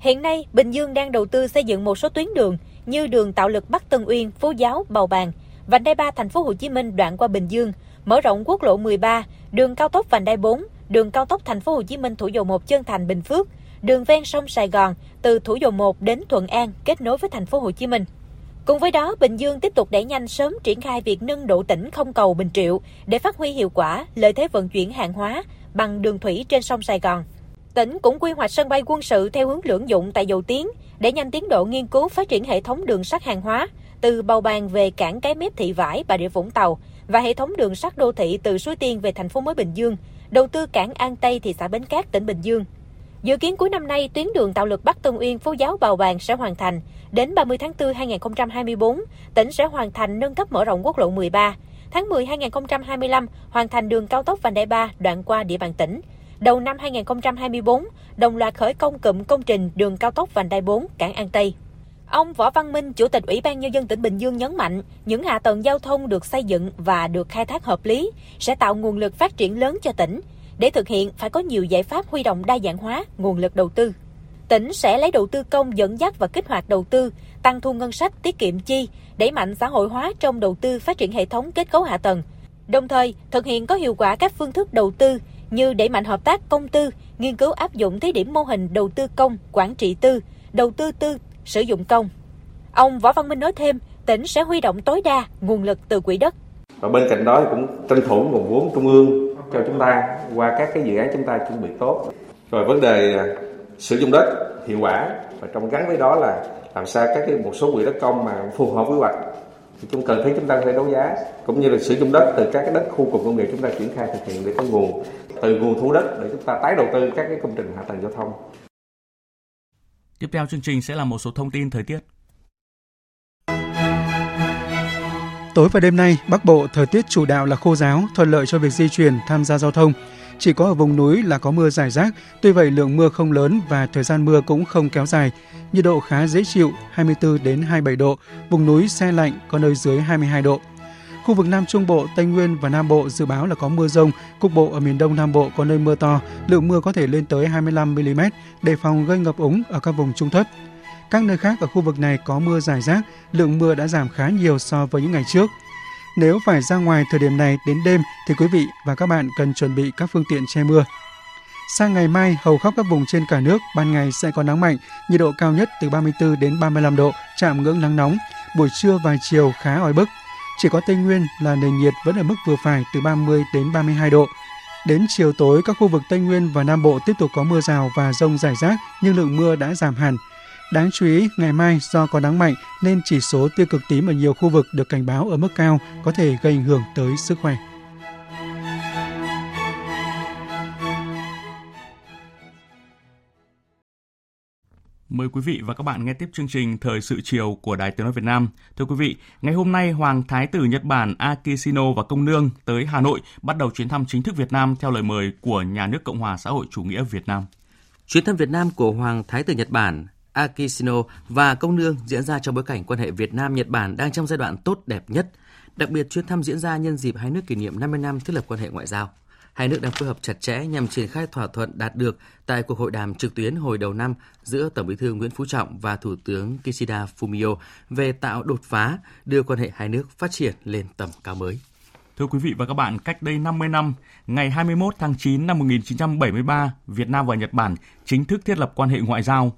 Hiện nay, Bình Dương đang đầu tư xây dựng một số tuyến đường như đường tạo lực Bắc Tân Uyên, Phú Giáo, Bầu Bàng, vành đai 3 thành phố Hồ Chí Minh đoạn qua Bình Dương, mở rộng quốc lộ 13, đường cao tốc vành đai 4, đường cao tốc thành phố Hồ Chí Minh Thủ Dầu Một Chân Thành Bình Phước, đường ven sông Sài Gòn từ Thủ Dầu Một đến Thuận An kết nối với thành phố Hồ Chí Minh. Cùng với đó, Bình Dương tiếp tục đẩy nhanh sớm triển khai việc nâng độ tỉnh không cầu Bình Triệu để phát huy hiệu quả lợi thế vận chuyển hàng hóa bằng đường thủy trên sông Sài Gòn. Tỉnh cũng quy hoạch sân bay quân sự theo hướng lưỡng dụng tại Dầu Tiến để nhanh tiến độ nghiên cứu phát triển hệ thống đường sắt hàng hóa từ Bầu Bàng về cảng Cái Mép Thị Vải, Bà Rịa Vũng Tàu và hệ thống đường sắt đô thị từ Suối Tiên về thành phố mới Bình Dương, đầu tư cảng An Tây thị xã Bến Cát, tỉnh Bình Dương. Dự kiến cuối năm nay, tuyến đường tạo lực Bắc Tân Uyên Phú Giáo Bào Bàng sẽ hoàn thành. Đến 30 tháng 4 2024, tỉnh sẽ hoàn thành nâng cấp mở rộng quốc lộ 13. Tháng 10 2025, hoàn thành đường cao tốc vành đai 3 đoạn qua địa bàn tỉnh. Đầu năm 2024, đồng loạt khởi công cụm công trình đường cao tốc vành đai 4 cảng An Tây. Ông Võ Văn Minh, Chủ tịch Ủy ban Nhân dân tỉnh Bình Dương nhấn mạnh, những hạ tầng giao thông được xây dựng và được khai thác hợp lý sẽ tạo nguồn lực phát triển lớn cho tỉnh. Để thực hiện, phải có nhiều giải pháp huy động đa dạng hóa nguồn lực đầu tư. Tỉnh sẽ lấy đầu tư công dẫn dắt và kích hoạt đầu tư, tăng thu ngân sách, tiết kiệm chi, đẩy mạnh xã hội hóa trong đầu tư phát triển hệ thống kết cấu hạ tầng. Đồng thời, thực hiện có hiệu quả các phương thức đầu tư như đẩy mạnh hợp tác công tư, nghiên cứu áp dụng thí điểm mô hình đầu tư công, quản trị tư, đầu tư tư, sử dụng công. Ông Võ Văn Minh nói thêm, tỉnh sẽ huy động tối đa nguồn lực từ quỹ đất. Và bên cạnh đó cũng tranh thủ nguồn vốn trung ương cho chúng ta qua các cái dự án chúng ta chuẩn bị tốt. Rồi vấn đề à, sử dụng đất hiệu quả và trong gắn với đó là làm sao các cái một số quỹ đất công mà phù hợp với hoạch thì chúng cần thấy chúng ta phải đấu giá cũng như là sử dụng đất từ các cái đất khu cụm công nghiệp chúng ta triển khai thực hiện để có nguồn từ nguồn thu đất để chúng ta tái đầu tư các cái công trình hạ tầng giao thông. Tiếp theo chương trình sẽ là một số thông tin thời tiết. Tối và đêm nay, Bắc Bộ thời tiết chủ đạo là khô giáo, thuận lợi cho việc di chuyển, tham gia giao thông. Chỉ có ở vùng núi là có mưa rải rác, tuy vậy lượng mưa không lớn và thời gian mưa cũng không kéo dài. Nhiệt độ khá dễ chịu, 24 đến 27 độ, vùng núi xe lạnh có nơi dưới 22 độ. Khu vực Nam Trung Bộ, Tây Nguyên và Nam Bộ dự báo là có mưa rông, cục bộ ở miền Đông Nam Bộ có nơi mưa to, lượng mưa có thể lên tới 25 mm, đề phòng gây ngập úng ở các vùng trung thấp. Các nơi khác ở khu vực này có mưa rải rác, lượng mưa đã giảm khá nhiều so với những ngày trước. Nếu phải ra ngoài thời điểm này đến đêm thì quý vị và các bạn cần chuẩn bị các phương tiện che mưa. Sang ngày mai, hầu khắp các vùng trên cả nước, ban ngày sẽ có nắng mạnh, nhiệt độ cao nhất từ 34 đến 35 độ, chạm ngưỡng nắng nóng. Buổi trưa và chiều khá oi bức. Chỉ có Tây Nguyên là nền nhiệt vẫn ở mức vừa phải từ 30 đến 32 độ. Đến chiều tối, các khu vực Tây Nguyên và Nam Bộ tiếp tục có mưa rào và rông rải rác, nhưng lượng mưa đã giảm hẳn. Đáng chú ý, ngày mai do có nắng mạnh nên chỉ số tia cực tím ở nhiều khu vực được cảnh báo ở mức cao có thể gây ảnh hưởng tới sức khỏe. Mời quý vị và các bạn nghe tiếp chương trình Thời sự chiều của Đài Tiếng Nói Việt Nam. Thưa quý vị, ngày hôm nay Hoàng Thái tử Nhật Bản Akishino và Công Nương tới Hà Nội bắt đầu chuyến thăm chính thức Việt Nam theo lời mời của Nhà nước Cộng hòa xã hội chủ nghĩa Việt Nam. Chuyến thăm Việt Nam của Hoàng Thái tử Nhật Bản Akishino và Công Nương diễn ra trong bối cảnh quan hệ Việt Nam-Nhật Bản đang trong giai đoạn tốt đẹp nhất. Đặc biệt, chuyến thăm diễn ra nhân dịp hai nước kỷ niệm 50 năm thiết lập quan hệ ngoại giao. Hai nước đang phối hợp chặt chẽ nhằm triển khai thỏa thuận đạt được tại cuộc hội đàm trực tuyến hồi đầu năm giữa Tổng Bí thư Nguyễn Phú Trọng và Thủ tướng Kishida Fumio về tạo đột phá đưa quan hệ hai nước phát triển lên tầm cao mới. Thưa quý vị và các bạn, cách đây 50 năm, ngày 21 tháng 9 năm 1973, Việt Nam và Nhật Bản chính thức thiết lập quan hệ ngoại giao.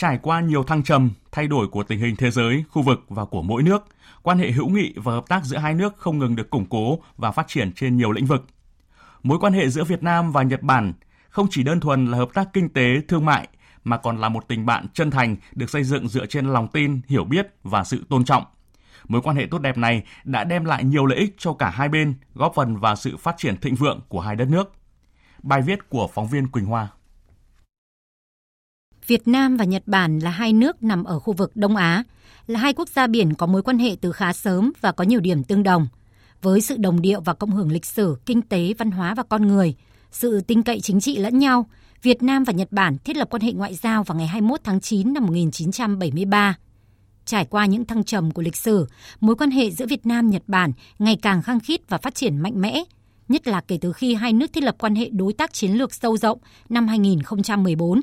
Trải qua nhiều thăng trầm, thay đổi của tình hình thế giới, khu vực và của mỗi nước, quan hệ hữu nghị và hợp tác giữa hai nước không ngừng được củng cố và phát triển trên nhiều lĩnh vực. Mối quan hệ giữa Việt Nam và Nhật Bản không chỉ đơn thuần là hợp tác kinh tế, thương mại mà còn là một tình bạn chân thành được xây dựng dựa trên lòng tin, hiểu biết và sự tôn trọng. Mối quan hệ tốt đẹp này đã đem lại nhiều lợi ích cho cả hai bên, góp phần vào sự phát triển thịnh vượng của hai đất nước. Bài viết của phóng viên Quỳnh Hoa. Việt Nam và Nhật Bản là hai nước nằm ở khu vực Đông Á, là hai quốc gia biển có mối quan hệ từ khá sớm và có nhiều điểm tương đồng. Với sự đồng điệu và cộng hưởng lịch sử, kinh tế, văn hóa và con người, sự tin cậy chính trị lẫn nhau, Việt Nam và Nhật Bản thiết lập quan hệ ngoại giao vào ngày 21 tháng 9 năm 1973. Trải qua những thăng trầm của lịch sử, mối quan hệ giữa Việt Nam Nhật Bản ngày càng khăng khít và phát triển mạnh mẽ, nhất là kể từ khi hai nước thiết lập quan hệ đối tác chiến lược sâu rộng năm 2014.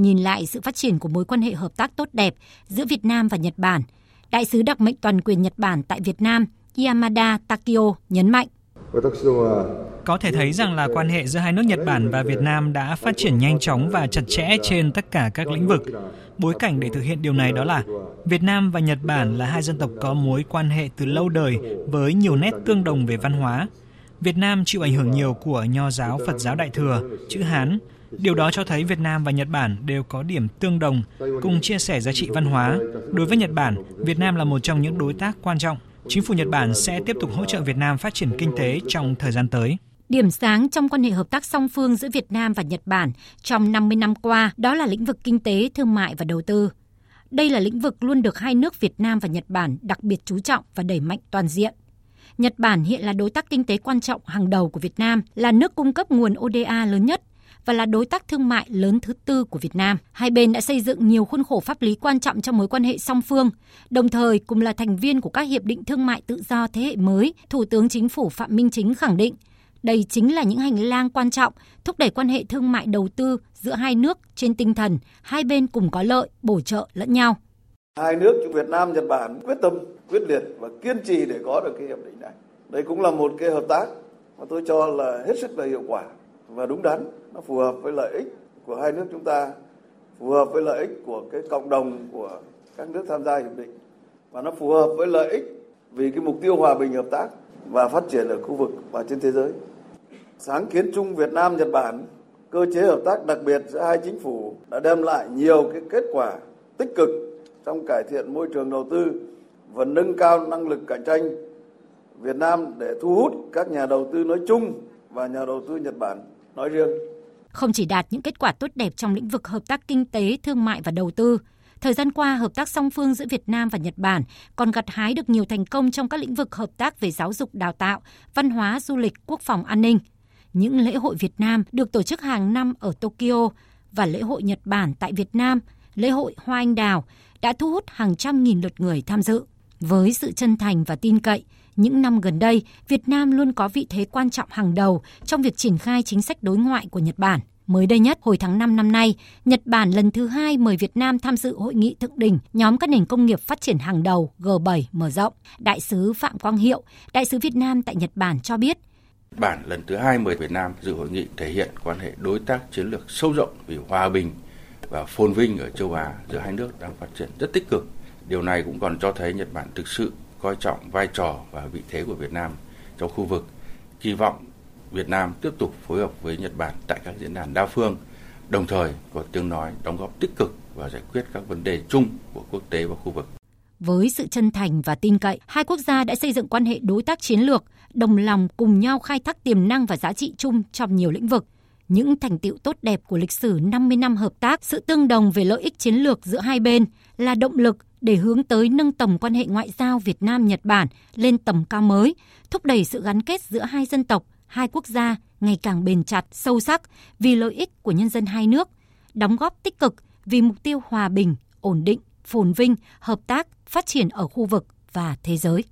Nhìn lại sự phát triển của mối quan hệ hợp tác tốt đẹp giữa Việt Nam và Nhật Bản, Đại sứ đặc mệnh toàn quyền Nhật Bản tại Việt Nam Yamada Takio nhấn mạnh. Có thể thấy rằng là quan hệ giữa hai nước Nhật Bản và Việt Nam đã phát triển nhanh chóng và chặt chẽ trên tất cả các lĩnh vực. Bối cảnh để thực hiện điều này đó là Việt Nam và Nhật Bản là hai dân tộc có mối quan hệ từ lâu đời với nhiều nét tương đồng về văn hóa. Việt Nam chịu ảnh hưởng nhiều của Nho giáo Phật giáo Đại thừa, chữ Hán, Điều đó cho thấy Việt Nam và Nhật Bản đều có điểm tương đồng, cùng chia sẻ giá trị văn hóa. Đối với Nhật Bản, Việt Nam là một trong những đối tác quan trọng. Chính phủ Nhật Bản sẽ tiếp tục hỗ trợ Việt Nam phát triển kinh tế trong thời gian tới. Điểm sáng trong quan hệ hợp tác song phương giữa Việt Nam và Nhật Bản trong 50 năm qua đó là lĩnh vực kinh tế, thương mại và đầu tư. Đây là lĩnh vực luôn được hai nước Việt Nam và Nhật Bản đặc biệt chú trọng và đẩy mạnh toàn diện. Nhật Bản hiện là đối tác kinh tế quan trọng hàng đầu của Việt Nam, là nước cung cấp nguồn ODA lớn nhất và là đối tác thương mại lớn thứ tư của Việt Nam. Hai bên đã xây dựng nhiều khuôn khổ pháp lý quan trọng trong mối quan hệ song phương, đồng thời cùng là thành viên của các hiệp định thương mại tự do thế hệ mới. Thủ tướng Chính phủ Phạm Minh Chính khẳng định đây chính là những hành lang quan trọng thúc đẩy quan hệ thương mại đầu tư giữa hai nước trên tinh thần hai bên cùng có lợi, bổ trợ lẫn nhau. Hai nước Việt Nam, Nhật Bản quyết tâm, quyết liệt và kiên trì để có được cái hiệp định này. Đây cũng là một cái hợp tác mà tôi cho là hết sức là hiệu quả và đúng đắn nó phù hợp với lợi ích của hai nước chúng ta, phù hợp với lợi ích của cái cộng đồng của các nước tham gia hiệp định và nó phù hợp với lợi ích vì cái mục tiêu hòa bình hợp tác và phát triển ở khu vực và trên thế giới sáng kiến chung Việt Nam Nhật Bản, cơ chế hợp tác đặc biệt giữa hai chính phủ đã đem lại nhiều cái kết quả tích cực trong cải thiện môi trường đầu tư và nâng cao năng lực cạnh tranh Việt Nam để thu hút các nhà đầu tư nói chung và nhà đầu tư Nhật Bản nói riêng. Không chỉ đạt những kết quả tốt đẹp trong lĩnh vực hợp tác kinh tế, thương mại và đầu tư, thời gian qua hợp tác song phương giữa Việt Nam và Nhật Bản còn gặt hái được nhiều thành công trong các lĩnh vực hợp tác về giáo dục đào tạo, văn hóa, du lịch, quốc phòng an ninh. Những lễ hội Việt Nam được tổ chức hàng năm ở Tokyo và lễ hội Nhật Bản tại Việt Nam, lễ hội Hoa Anh Đào đã thu hút hàng trăm nghìn lượt người tham dự. Với sự chân thành và tin cậy, những năm gần đây, Việt Nam luôn có vị thế quan trọng hàng đầu trong việc triển khai chính sách đối ngoại của Nhật Bản. Mới đây nhất, hồi tháng 5 năm nay, Nhật Bản lần thứ hai mời Việt Nam tham dự hội nghị thượng đỉnh nhóm các nền công nghiệp phát triển hàng đầu G7 mở rộng. Đại sứ Phạm Quang Hiệu, đại sứ Việt Nam tại Nhật Bản cho biết, Bản lần thứ hai mời Việt Nam dự hội nghị thể hiện quan hệ đối tác chiến lược sâu rộng vì hòa bình và phồn vinh ở châu Á giữa hai nước đang phát triển rất tích cực. Điều này cũng còn cho thấy Nhật Bản thực sự coi trọng vai trò và vị thế của Việt Nam trong khu vực. Kỳ vọng Việt Nam tiếp tục phối hợp với Nhật Bản tại các diễn đàn đa phương, đồng thời có tiếng nói đóng góp tích cực và giải quyết các vấn đề chung của quốc tế và khu vực. Với sự chân thành và tin cậy, hai quốc gia đã xây dựng quan hệ đối tác chiến lược, đồng lòng cùng nhau khai thác tiềm năng và giá trị chung trong nhiều lĩnh vực. Những thành tiệu tốt đẹp của lịch sử 50 năm hợp tác, sự tương đồng về lợi ích chiến lược giữa hai bên là động lực để hướng tới nâng tầm quan hệ ngoại giao Việt Nam Nhật Bản lên tầm cao mới, thúc đẩy sự gắn kết giữa hai dân tộc, hai quốc gia ngày càng bền chặt, sâu sắc vì lợi ích của nhân dân hai nước, đóng góp tích cực vì mục tiêu hòa bình, ổn định, phồn vinh, hợp tác, phát triển ở khu vực và thế giới.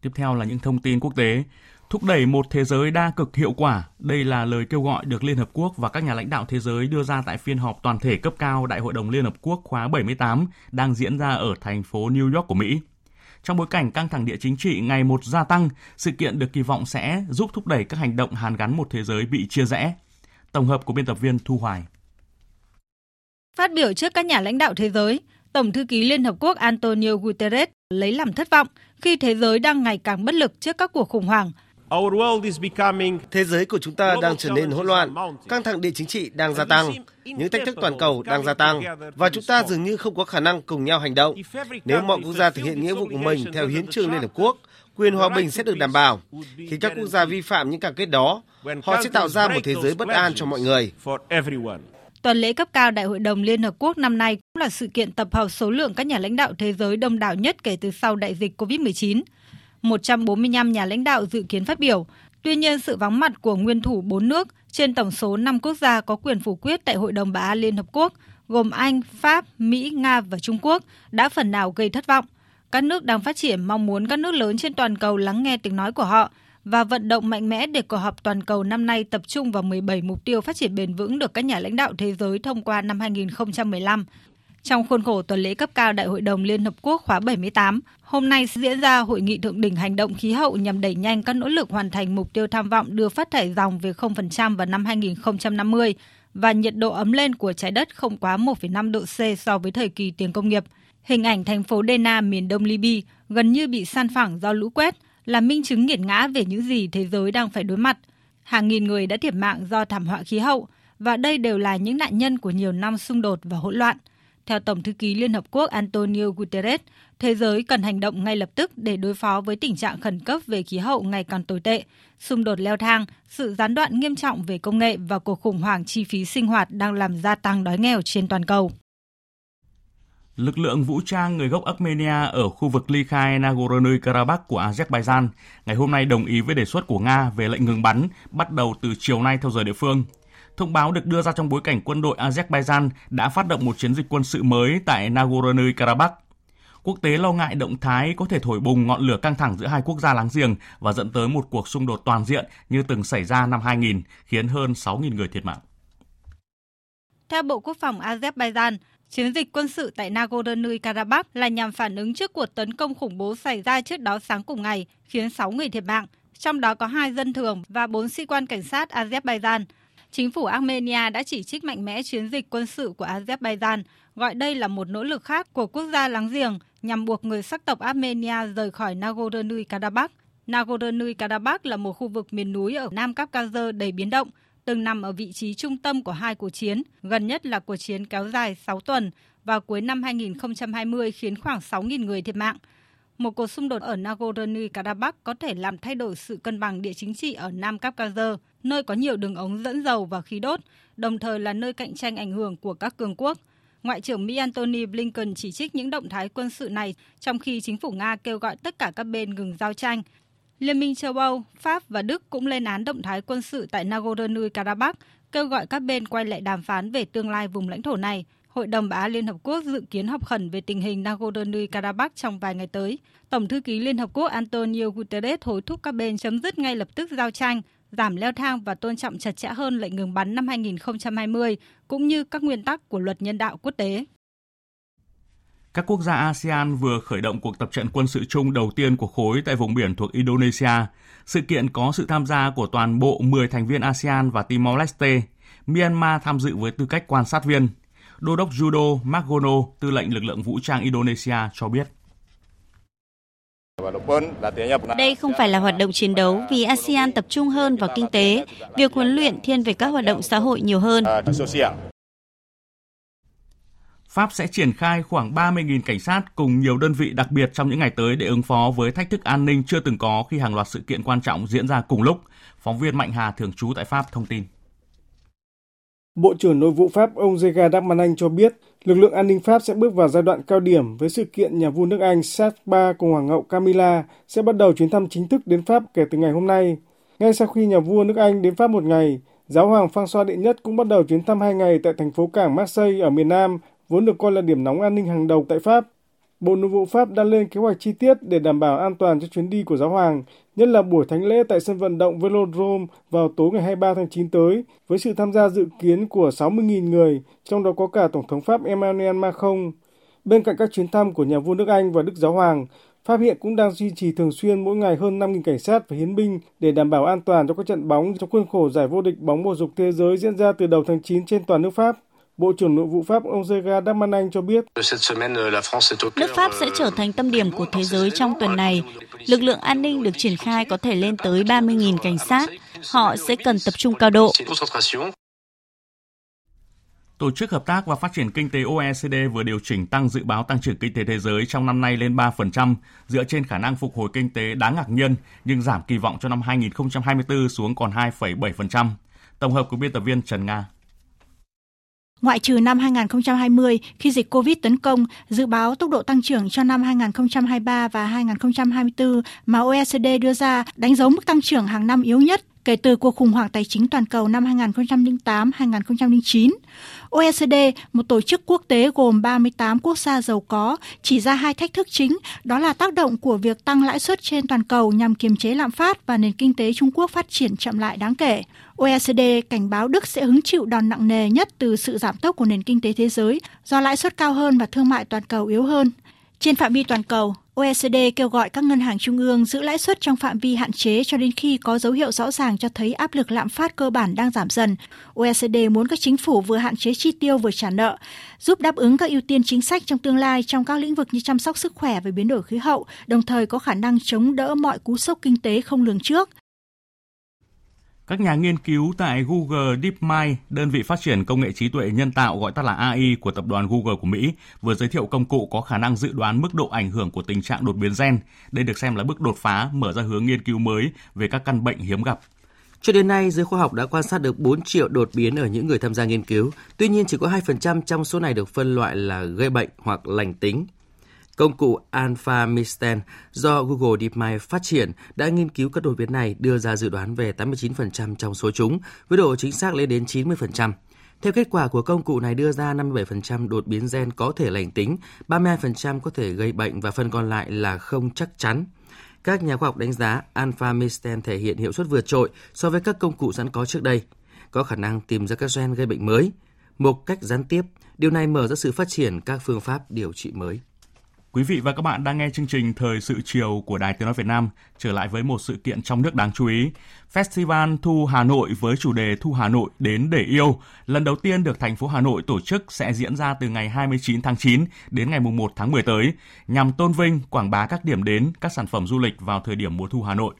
Tiếp theo là những thông tin quốc tế. Thúc đẩy một thế giới đa cực hiệu quả, đây là lời kêu gọi được Liên Hợp Quốc và các nhà lãnh đạo thế giới đưa ra tại phiên họp toàn thể cấp cao Đại hội đồng Liên Hợp Quốc khóa 78 đang diễn ra ở thành phố New York của Mỹ. Trong bối cảnh căng thẳng địa chính trị ngày một gia tăng, sự kiện được kỳ vọng sẽ giúp thúc đẩy các hành động hàn gắn một thế giới bị chia rẽ. Tổng hợp của biên tập viên Thu Hoài. Phát biểu trước các nhà lãnh đạo thế giới, Tổng thư ký Liên Hợp Quốc Antonio Guterres lấy làm thất vọng khi thế giới đang ngày càng bất lực trước các cuộc khủng hoảng. Thế giới của chúng ta đang trở nên hỗn loạn, căng thẳng địa chính trị đang gia tăng, những thách thức toàn cầu đang gia tăng và chúng ta dường như không có khả năng cùng nhau hành động. Nếu mọi quốc gia thực hiện nghĩa vụ của mình theo hiến trương Liên Hợp Quốc, quyền hòa bình sẽ được đảm bảo. Khi các quốc gia vi phạm những cam kết đó, họ sẽ tạo ra một thế giới bất an cho mọi người. Tuần lễ cấp cao Đại hội đồng Liên Hợp Quốc năm nay cũng là sự kiện tập hợp số lượng các nhà lãnh đạo thế giới đông đảo nhất kể từ sau đại dịch COVID-19. 145 nhà lãnh đạo dự kiến phát biểu. Tuy nhiên, sự vắng mặt của nguyên thủ 4 nước trên tổng số 5 quốc gia có quyền phủ quyết tại Hội đồng Bảo an Liên Hợp Quốc, gồm Anh, Pháp, Mỹ, Nga và Trung Quốc, đã phần nào gây thất vọng. Các nước đang phát triển mong muốn các nước lớn trên toàn cầu lắng nghe tiếng nói của họ và vận động mạnh mẽ để cuộc họp toàn cầu năm nay tập trung vào 17 mục tiêu phát triển bền vững được các nhà lãnh đạo thế giới thông qua năm 2015. Trong khuôn khổ tuần lễ cấp cao Đại hội đồng Liên Hợp Quốc khóa 78, hôm nay sẽ diễn ra hội nghị thượng đỉnh hành động khí hậu nhằm đẩy nhanh các nỗ lực hoàn thành mục tiêu tham vọng đưa phát thải dòng về 0% vào năm 2050 và nhiệt độ ấm lên của trái đất không quá 1,5 độ C so với thời kỳ tiền công nghiệp. Hình ảnh thành phố Dena miền đông Libya gần như bị san phẳng do lũ quét là minh chứng nghiệt ngã về những gì thế giới đang phải đối mặt. Hàng nghìn người đã thiệt mạng do thảm họa khí hậu và đây đều là những nạn nhân của nhiều năm xung đột và hỗn loạn – theo Tổng thư ký Liên Hợp Quốc Antonio Guterres, thế giới cần hành động ngay lập tức để đối phó với tình trạng khẩn cấp về khí hậu ngày càng tồi tệ, xung đột leo thang, sự gián đoạn nghiêm trọng về công nghệ và cuộc khủng hoảng chi phí sinh hoạt đang làm gia tăng đói nghèo trên toàn cầu. Lực lượng vũ trang người gốc Armenia ở khu vực ly khai Nagorno-Karabakh của Azerbaijan ngày hôm nay đồng ý với đề xuất của Nga về lệnh ngừng bắn bắt đầu từ chiều nay theo giờ địa phương. Thông báo được đưa ra trong bối cảnh quân đội Azerbaijan đã phát động một chiến dịch quân sự mới tại Nagorno-Karabakh. Quốc tế lo ngại động thái có thể thổi bùng ngọn lửa căng thẳng giữa hai quốc gia láng giềng và dẫn tới một cuộc xung đột toàn diện như từng xảy ra năm 2000, khiến hơn 6.000 người thiệt mạng. Theo Bộ Quốc phòng Azerbaijan, chiến dịch quân sự tại Nagorno-Karabakh là nhằm phản ứng trước cuộc tấn công khủng bố xảy ra trước đó sáng cùng ngày, khiến 6 người thiệt mạng, trong đó có hai dân thường và 4 sĩ quan cảnh sát Azerbaijan – Chính phủ Armenia đã chỉ trích mạnh mẽ chiến dịch quân sự của Azerbaijan, gọi đây là một nỗ lực khác của quốc gia láng giềng nhằm buộc người sắc tộc Armenia rời khỏi Nagorno-Karabakh. Nagorno-Karabakh là một khu vực miền núi ở Nam Caucasus đầy biến động, từng nằm ở vị trí trung tâm của hai cuộc chiến, gần nhất là cuộc chiến kéo dài 6 tuần vào cuối năm 2020 khiến khoảng 6.000 người thiệt mạng. Một cuộc xung đột ở Nagorno-Karabakh có thể làm thay đổi sự cân bằng địa chính trị ở Nam Caucasus nơi có nhiều đường ống dẫn dầu và khí đốt, đồng thời là nơi cạnh tranh ảnh hưởng của các cường quốc. Ngoại trưởng Mỹ Antony Blinken chỉ trích những động thái quân sự này, trong khi chính phủ Nga kêu gọi tất cả các bên ngừng giao tranh. Liên minh châu Âu, Pháp và Đức cũng lên án động thái quân sự tại Nagorno-Karabakh, kêu gọi các bên quay lại đàm phán về tương lai vùng lãnh thổ này. Hội đồng Bảo an Liên Hợp Quốc dự kiến họp khẩn về tình hình Nagorno-Karabakh trong vài ngày tới. Tổng thư ký Liên Hợp Quốc Antonio Guterres hối thúc các bên chấm dứt ngay lập tức giao tranh, giảm leo thang và tôn trọng chặt chẽ hơn lệnh ngừng bắn năm 2020 cũng như các nguyên tắc của luật nhân đạo quốc tế. Các quốc gia ASEAN vừa khởi động cuộc tập trận quân sự chung đầu tiên của khối tại vùng biển thuộc Indonesia. Sự kiện có sự tham gia của toàn bộ 10 thành viên ASEAN và Timor-Leste. Myanmar tham dự với tư cách quan sát viên. Đô đốc Judo Margono, tư lệnh lực lượng vũ trang Indonesia cho biết. Đây không phải là hoạt động chiến đấu vì ASEAN tập trung hơn vào kinh tế, việc huấn luyện thiên về các hoạt động xã hội nhiều hơn. Pháp sẽ triển khai khoảng 30.000 cảnh sát cùng nhiều đơn vị đặc biệt trong những ngày tới để ứng phó với thách thức an ninh chưa từng có khi hàng loạt sự kiện quan trọng diễn ra cùng lúc. Phóng viên Mạnh Hà thường trú tại Pháp thông tin. Bộ trưởng Nội vụ Pháp ông Zega Darmanin cho biết, lực lượng an ninh Pháp sẽ bước vào giai đoạn cao điểm với sự kiện nhà vua nước Anh Charles III cùng Hoàng hậu Camilla sẽ bắt đầu chuyến thăm chính thức đến Pháp kể từ ngày hôm nay. Ngay sau khi nhà vua nước Anh đến Pháp một ngày, giáo hoàng François đệ nhất cũng bắt đầu chuyến thăm hai ngày tại thành phố cảng Marseille ở miền Nam vốn được coi là điểm nóng an ninh hàng đầu tại Pháp. Bộ Nội vụ Pháp đang lên kế hoạch chi tiết để đảm bảo an toàn cho chuyến đi của giáo hoàng, nhất là buổi thánh lễ tại sân vận động Velodrome vào tối ngày 23 tháng 9 tới, với sự tham gia dự kiến của 60.000 người, trong đó có cả Tổng thống Pháp Emmanuel Macron. Bên cạnh các chuyến thăm của nhà vua nước Anh và Đức Giáo Hoàng, Pháp hiện cũng đang duy trì thường xuyên mỗi ngày hơn 5.000 cảnh sát và hiến binh để đảm bảo an toàn cho các trận bóng trong khuôn khổ giải vô địch bóng bầu dục thế giới diễn ra từ đầu tháng 9 trên toàn nước Pháp. Bộ trưởng Nội vụ Pháp ông Zega Darmanin cho biết, nước Pháp sẽ trở thành tâm điểm của thế giới trong tuần này. Lực lượng an ninh được triển khai có thể lên tới 30.000 cảnh sát. Họ sẽ cần tập trung cao độ. Tổ chức Hợp tác và Phát triển Kinh tế OECD vừa điều chỉnh tăng dự báo tăng trưởng kinh tế thế giới trong năm nay lên 3% dựa trên khả năng phục hồi kinh tế đáng ngạc nhiên nhưng giảm kỳ vọng cho năm 2024 xuống còn 2,7%. Tổng hợp của biên tập viên Trần Nga. Ngoại trừ năm 2020 khi dịch Covid tấn công, dự báo tốc độ tăng trưởng cho năm 2023 và 2024 mà OECD đưa ra đánh dấu mức tăng trưởng hàng năm yếu nhất kể từ cuộc khủng hoảng tài chính toàn cầu năm 2008-2009. OECD, một tổ chức quốc tế gồm 38 quốc gia giàu có, chỉ ra hai thách thức chính, đó là tác động của việc tăng lãi suất trên toàn cầu nhằm kiềm chế lạm phát và nền kinh tế Trung Quốc phát triển chậm lại đáng kể. OECD cảnh báo Đức sẽ hứng chịu đòn nặng nề nhất từ sự giảm tốc của nền kinh tế thế giới do lãi suất cao hơn và thương mại toàn cầu yếu hơn. Trên phạm vi toàn cầu, OECD kêu gọi các ngân hàng trung ương giữ lãi suất trong phạm vi hạn chế cho đến khi có dấu hiệu rõ ràng cho thấy áp lực lạm phát cơ bản đang giảm dần. OECD muốn các chính phủ vừa hạn chế chi tiêu vừa trả nợ, giúp đáp ứng các ưu tiên chính sách trong tương lai trong các lĩnh vực như chăm sóc sức khỏe và biến đổi khí hậu, đồng thời có khả năng chống đỡ mọi cú sốc kinh tế không lường trước. Các nhà nghiên cứu tại Google DeepMind, đơn vị phát triển công nghệ trí tuệ nhân tạo gọi tắt là AI của tập đoàn Google của Mỹ, vừa giới thiệu công cụ có khả năng dự đoán mức độ ảnh hưởng của tình trạng đột biến gen. Đây được xem là bước đột phá mở ra hướng nghiên cứu mới về các căn bệnh hiếm gặp. Cho đến nay, giới khoa học đã quan sát được 4 triệu đột biến ở những người tham gia nghiên cứu. Tuy nhiên, chỉ có 2% trong số này được phân loại là gây bệnh hoặc lành tính. Công cụ Alpha Misten do Google DeepMind phát triển đã nghiên cứu các đột biến này đưa ra dự đoán về 89% trong số chúng, với độ chính xác lên đến 90%. Theo kết quả của công cụ này đưa ra 57% đột biến gen có thể lành tính, 32% có thể gây bệnh và phần còn lại là không chắc chắn. Các nhà khoa học đánh giá Alpha Misten thể hiện hiệu suất vượt trội so với các công cụ sẵn có trước đây, có khả năng tìm ra các gen gây bệnh mới. Một cách gián tiếp, điều này mở ra sự phát triển các phương pháp điều trị mới. Quý vị và các bạn đang nghe chương trình Thời sự chiều của Đài Tiếng Nói Việt Nam. Trở lại với một sự kiện trong nước đáng chú ý. Festival Thu Hà Nội với chủ đề Thu Hà Nội đến để yêu, lần đầu tiên được thành phố Hà Nội tổ chức sẽ diễn ra từ ngày 29 tháng 9 đến ngày 1 tháng 10 tới, nhằm tôn vinh, quảng bá các điểm đến, các sản phẩm du lịch vào thời điểm mùa thu Hà Nội.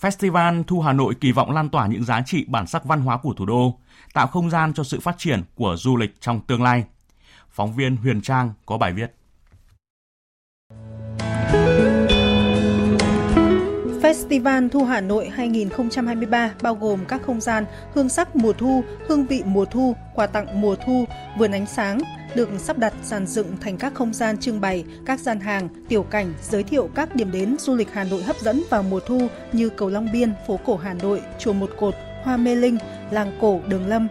Festival Thu Hà Nội kỳ vọng lan tỏa những giá trị bản sắc văn hóa của thủ đô, tạo không gian cho sự phát triển của du lịch trong tương lai. Phóng viên Huyền Trang có bài viết. Festival Thu Hà Nội 2023 bao gồm các không gian hương sắc mùa thu, hương vị mùa thu, quà tặng mùa thu, vườn ánh sáng, được sắp đặt dàn dựng thành các không gian trưng bày, các gian hàng, tiểu cảnh, giới thiệu các điểm đến du lịch Hà Nội hấp dẫn vào mùa thu như cầu Long Biên, phố cổ Hà Nội, chùa Một Cột, Hoa Mê Linh, làng cổ Đường Lâm,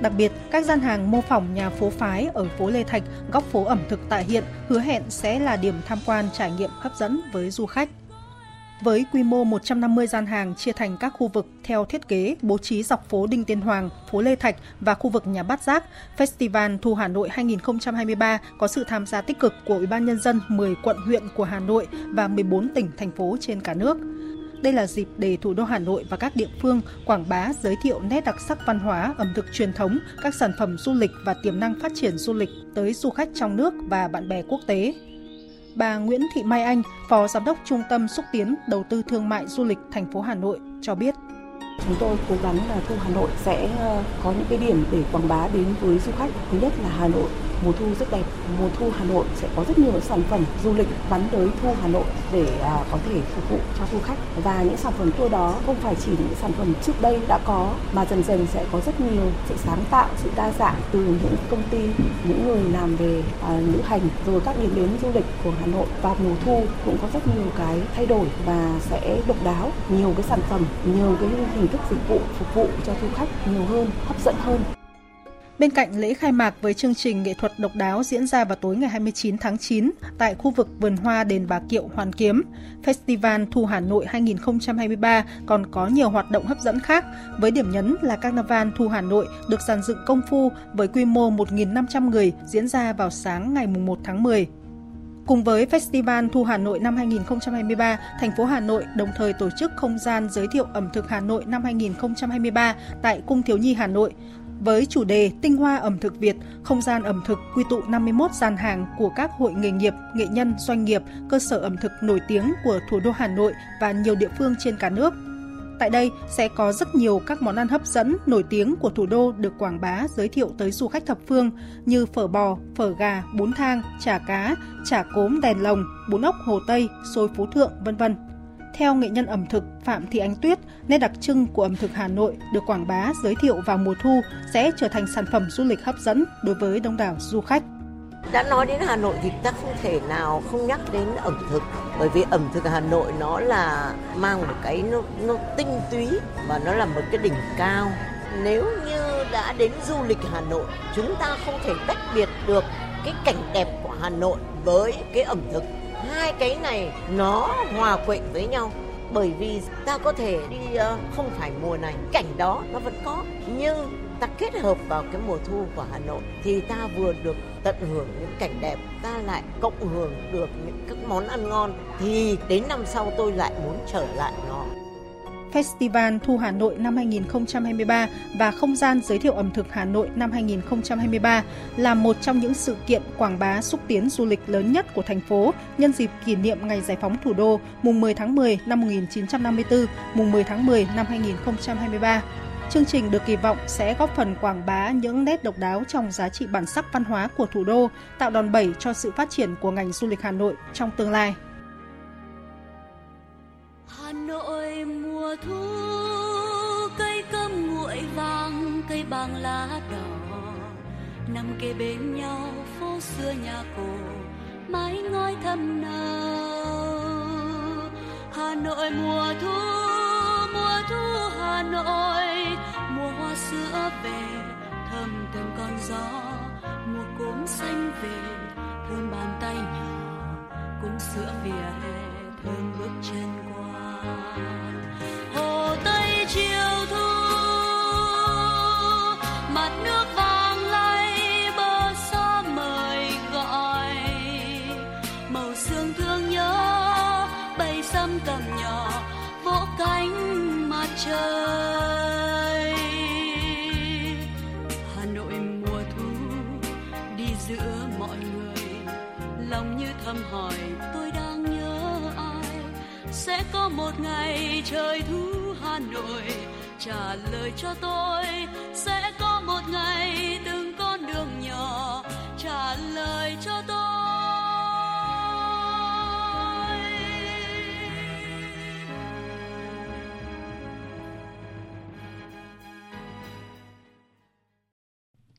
Đặc biệt, các gian hàng mô phỏng nhà phố phái ở phố Lê Thạch, góc phố ẩm thực tại hiện hứa hẹn sẽ là điểm tham quan trải nghiệm hấp dẫn với du khách với quy mô 150 gian hàng chia thành các khu vực theo thiết kế bố trí dọc phố Đinh Tiên Hoàng, phố Lê Thạch và khu vực nhà Bát Giác, Festival Thu Hà Nội 2023 có sự tham gia tích cực của Ủy ban nhân dân 10 quận huyện của Hà Nội và 14 tỉnh thành phố trên cả nước. Đây là dịp để thủ đô Hà Nội và các địa phương quảng bá giới thiệu nét đặc sắc văn hóa, ẩm thực truyền thống, các sản phẩm du lịch và tiềm năng phát triển du lịch tới du khách trong nước và bạn bè quốc tế. Bà Nguyễn Thị Mai Anh, Phó Giám đốc Trung tâm Xúc tiến Đầu tư Thương mại Du lịch thành phố Hà Nội cho biết. Chúng tôi cố gắng là Thu Hà Nội sẽ ờ, có những cái điểm để quảng bá đến với du khách. Thứ nhất là Hà Nội, mùa thu rất đẹp. Mùa thu Hà Nội sẽ có rất nhiều sản phẩm du lịch gắn tới thu Hà Nội để à, có thể phục vụ cho du khách. Và những sản phẩm tour đó không phải chỉ những sản phẩm trước đây đã có, mà dần dần sẽ có rất nhiều sự sáng tạo, sự đa dạng từ những công ty, những người làm về à, lữ hành, rồi các điểm đến du lịch của Hà Nội. Vào mùa thu cũng có rất nhiều cái thay đổi và sẽ độc đáo. Nhiều cái sản phẩm, nhiều cái hình thức dịch vụ phục vụ cho du khách nhiều hơn hấp dẫn hơn Bên cạnh lễ khai mạc với chương trình nghệ thuật độc đáo diễn ra vào tối ngày 29 tháng 9 tại khu vực vườn hoa đền Bà Kiệu Hoàn Kiếm, Festival Thu Hà Nội 2023 còn có nhiều hoạt động hấp dẫn khác, với điểm nhấn là Carnival Thu Hà Nội được dàn dựng công phu với quy mô 1.500 người diễn ra vào sáng ngày 1 tháng 10. Cùng với Festival Thu Hà Nội năm 2023, thành phố Hà Nội đồng thời tổ chức không gian giới thiệu ẩm thực Hà Nội năm 2023 tại Cung Thiếu Nhi Hà Nội, với chủ đề Tinh hoa ẩm thực Việt, không gian ẩm thực quy tụ 51 gian hàng của các hội nghề nghiệp, nghệ nhân, doanh nghiệp, cơ sở ẩm thực nổi tiếng của thủ đô Hà Nội và nhiều địa phương trên cả nước. Tại đây sẽ có rất nhiều các món ăn hấp dẫn, nổi tiếng của thủ đô được quảng bá giới thiệu tới du khách thập phương như phở bò, phở gà, bún thang, chả cá, chả cốm đèn lồng, bún ốc Hồ Tây, xôi Phú Thượng, vân vân. Theo nghệ nhân ẩm thực Phạm Thị Ánh Tuyết, nét đặc trưng của ẩm thực Hà Nội được quảng bá giới thiệu vào mùa thu sẽ trở thành sản phẩm du lịch hấp dẫn đối với đông đảo du khách. Đã nói đến Hà Nội thì ta không thể nào không nhắc đến ẩm thực bởi vì ẩm thực Hà Nội nó là mang một cái nó, nó tinh túy và nó là một cái đỉnh cao. Nếu như đã đến du lịch Hà Nội, chúng ta không thể tách biệt được cái cảnh đẹp của Hà Nội với cái ẩm thực hai cái này nó hòa quyện với nhau bởi vì ta có thể đi ờ, không phải mùa này cảnh đó nó vẫn có nhưng ta kết hợp vào cái mùa thu của Hà Nội thì ta vừa được tận hưởng những cảnh đẹp ta lại cộng hưởng được những các món ăn ngon thì đến năm sau tôi lại muốn trở lại nó Festival Thu Hà Nội năm 2023 và không gian giới thiệu ẩm thực Hà Nội năm 2023 là một trong những sự kiện quảng bá xúc tiến du lịch lớn nhất của thành phố nhân dịp kỷ niệm ngày giải phóng thủ đô mùng 10 tháng 10 năm 1954, mùng 10 tháng 10 năm 2023. Chương trình được kỳ vọng sẽ góp phần quảng bá những nét độc đáo trong giá trị bản sắc văn hóa của thủ đô, tạo đòn bẩy cho sự phát triển của ngành du lịch Hà Nội trong tương lai. Hà Nội mùa thu cây cơm nguội vàng cây bằng lá đỏ. Nằm kề bên nhau phố xưa nhà cổ mái ngói thâm nâu. Hà Nội mùa thu mùa thu Hà Nội sữa về, thơm từng con gió, mùa cốm xanh về thơm bàn tay nhỏ cốm sữa vỉa hè thơm bước chân qua. Hồ tây chiều thu, mặt nước trời thu Hà Nội trả lời cho tôi, sẽ có một ngày từng con đường nhỏ trả lời cho tôi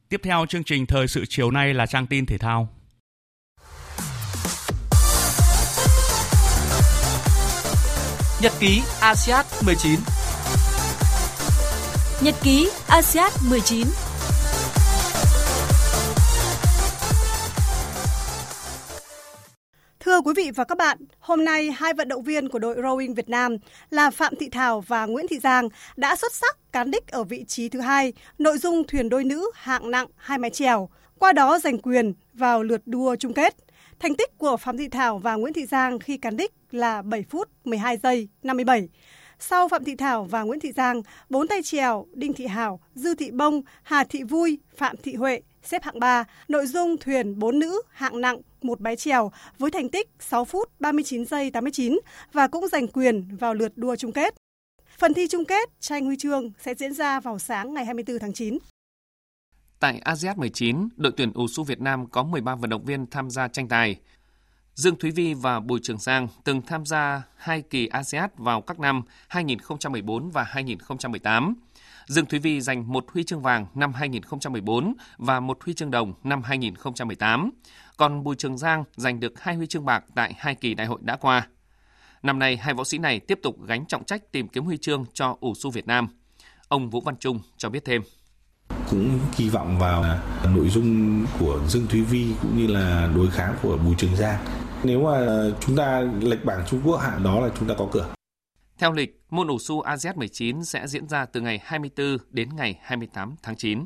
Tiếp theo chương trình thời sự chiều nay là trang tin thể thao. Nhật ký ASEAN 19 Nhật ký ASEAN 19 Thưa Thưa quý vị và các bạn, hôm nay hai vận động viên của đội rowing Việt Nam là Phạm Thị Thảo và Nguyễn Thị Giang đã xuất sắc cán đích ở vị trí thứ hai, nội dung thuyền đôi nữ hạng nặng hai mái chèo, qua đó giành quyền vào lượt đua chung kết. Thành tích của Phạm Thị Thảo và Nguyễn Thị Giang khi cán đích là 7 phút 12 giây 57. Sau Phạm Thị Thảo và Nguyễn Thị Giang, bốn tay trèo Đinh Thị Hảo, Dư Thị Bông, Hà Thị Vui, Phạm Thị Huệ xếp hạng 3, nội dung thuyền 4 nữ hạng nặng một bé trèo với thành tích 6 phút 39 giây 89 và cũng giành quyền vào lượt đua chung kết. Phần thi chung kết tranh huy chương sẽ diễn ra vào sáng ngày 24 tháng 9. Tại ASEAN 19, đội tuyển USU Việt Nam có 13 vận động viên tham gia tranh tài. Dương Thúy Vi và Bùi Trường Giang từng tham gia hai kỳ ASEAN vào các năm 2014 và 2018. Dương Thúy Vi giành một huy chương vàng năm 2014 và một huy chương đồng năm 2018. Còn Bùi Trường Giang giành được hai huy chương bạc tại hai kỳ đại hội đã qua. Năm nay, hai võ sĩ này tiếp tục gánh trọng trách tìm kiếm huy chương cho ủ su Việt Nam. Ông Vũ Văn Trung cho biết thêm cũng kỳ vọng vào nội dung của Dương Thúy Vi cũng như là đối kháng của Bùi Trường Giang. Nếu mà chúng ta lệch bảng Trung Quốc hạng đó là chúng ta có cửa. Theo lịch, môn ủ su ASEAN 19 sẽ diễn ra từ ngày 24 đến ngày 28 tháng 9.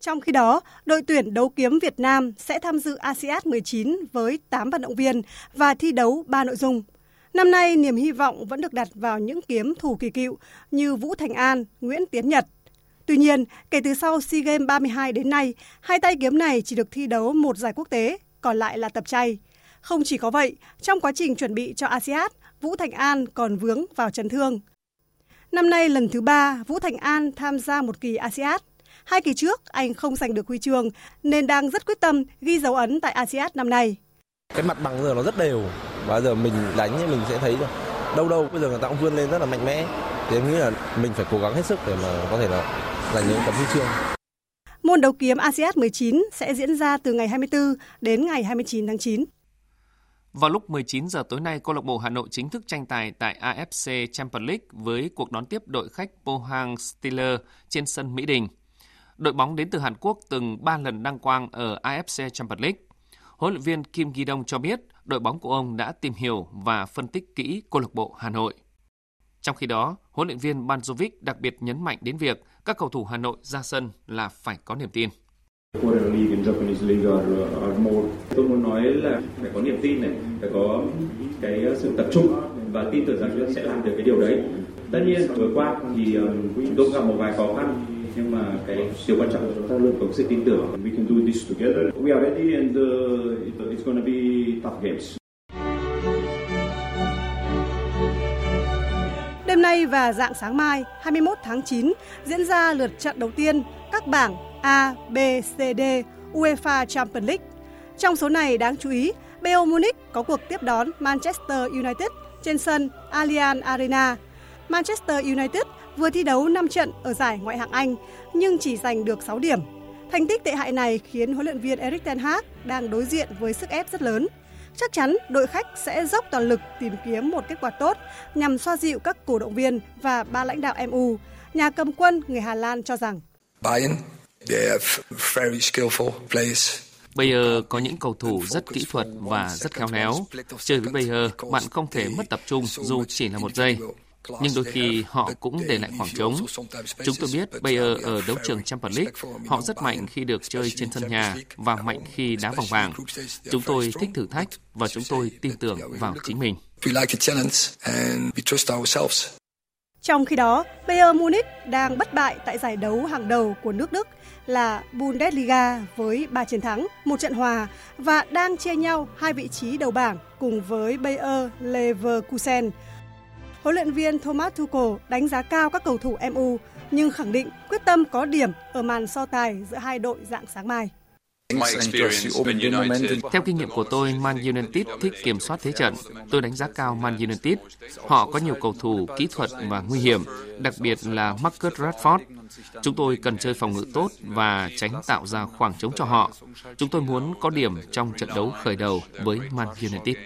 Trong khi đó, đội tuyển đấu kiếm Việt Nam sẽ tham dự ASEAN 19 với 8 vận động viên và thi đấu 3 nội dung. Năm nay, niềm hy vọng vẫn được đặt vào những kiếm thủ kỳ cựu như Vũ Thành An, Nguyễn Tiến Nhật. Tuy nhiên, kể từ sau SEA Games 32 đến nay, hai tay kiếm này chỉ được thi đấu một giải quốc tế, còn lại là tập chay. Không chỉ có vậy, trong quá trình chuẩn bị cho ASEAN, Vũ Thành An còn vướng vào chấn thương. Năm nay lần thứ ba, Vũ Thành An tham gia một kỳ ASEAN. Hai kỳ trước, anh không giành được huy chương nên đang rất quyết tâm ghi dấu ấn tại ASEAN năm nay. Cái mặt bằng giờ nó rất đều và giờ mình đánh thì mình sẽ thấy rồi. đâu đâu bây giờ người ta cũng vươn lên rất là mạnh mẽ. Thì em nghĩ là mình phải cố gắng hết sức để mà có thể là là những tấm huy chương. Môn đấu kiếm ASEAN 19 sẽ diễn ra từ ngày 24 đến ngày 29 tháng 9. Vào lúc 19 giờ tối nay, câu lạc bộ Hà Nội chính thức tranh tài tại AFC Champions League với cuộc đón tiếp đội khách Pohang Steelers trên sân Mỹ Đình. Đội bóng đến từ Hàn Quốc từng 3 lần đăng quang ở AFC Champions League. Huấn luyện viên Kim Gi-dong cho biết đội bóng của ông đã tìm hiểu và phân tích kỹ câu lạc bộ Hà Nội. Trong khi đó, huấn luyện viên Banjovic đặc biệt nhấn mạnh đến việc các cầu thủ Hà Nội ra sân là phải có niềm tin. Tôi muốn nói là phải có niềm tin này, phải có cái ờ, sự tập trung và tin tưởng rằng chúng sẽ làm được cái điều đấy. Tất nhiên vừa qua thì ờ, chúng tôi gặp một vài khó khăn nhưng mà cái điều quan trọng là chúng ta luôn có sự tin tưởng. We can do this together. We are ready and uh, it's going to be tough games. Đêm nay và dạng sáng mai 21 tháng 9 diễn ra lượt trận đầu tiên các bảng A, B, C, D UEFA Champions League. Trong số này đáng chú ý, Bayern Munich có cuộc tiếp đón Manchester United trên sân Allianz Arena. Manchester United vừa thi đấu 5 trận ở giải ngoại hạng Anh nhưng chỉ giành được 6 điểm. Thành tích tệ hại này khiến huấn luyện viên Erik ten Hag đang đối diện với sức ép rất lớn. Chắc chắn đội khách sẽ dốc toàn lực tìm kiếm một kết quả tốt nhằm xoa dịu các cổ động viên và ba lãnh đạo MU. Nhà cầm quân người Hà Lan cho rằng Bayern, they have very skillful players. Bayer có những cầu thủ rất kỹ thuật và rất khéo léo. Chơi với Bayer, bạn không thể mất tập trung dù chỉ là một giây. Nhưng đôi khi họ cũng để lại khoảng trống. Chúng tôi biết Bayer ở đấu trường Champions League, họ rất mạnh khi được chơi trên sân nhà và mạnh khi đá vòng vàng. Chúng tôi thích thử thách và chúng tôi tin tưởng vào chính mình. Trong khi đó, Bayern Munich đang bất bại tại giải đấu hàng đầu của nước Đức là Bundesliga với 3 chiến thắng, một trận hòa và đang chia nhau hai vị trí đầu bảng cùng với Bayer Leverkusen. Huấn luyện viên Thomas Tuchel đánh giá cao các cầu thủ MU nhưng khẳng định quyết tâm có điểm ở màn so tài giữa hai đội dạng sáng mai. Theo kinh nghiệm của tôi, Man United thích kiểm soát thế trận. Tôi đánh giá cao Man United. Họ có nhiều cầu thủ kỹ thuật và nguy hiểm, đặc biệt là Marcus Rashford. Chúng tôi cần chơi phòng ngự tốt và tránh tạo ra khoảng trống cho họ. Chúng tôi muốn có điểm trong trận đấu khởi đầu với Man United.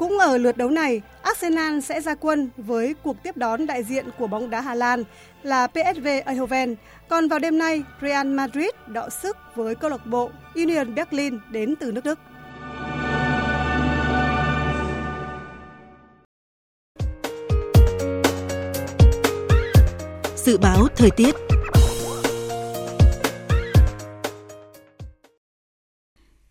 Cũng ở lượt đấu này, Arsenal sẽ ra quân với cuộc tiếp đón đại diện của bóng đá Hà Lan là PSV Eindhoven. Còn vào đêm nay, Real Madrid đọ sức với câu lạc bộ Union Berlin đến từ nước Đức. Dự báo thời tiết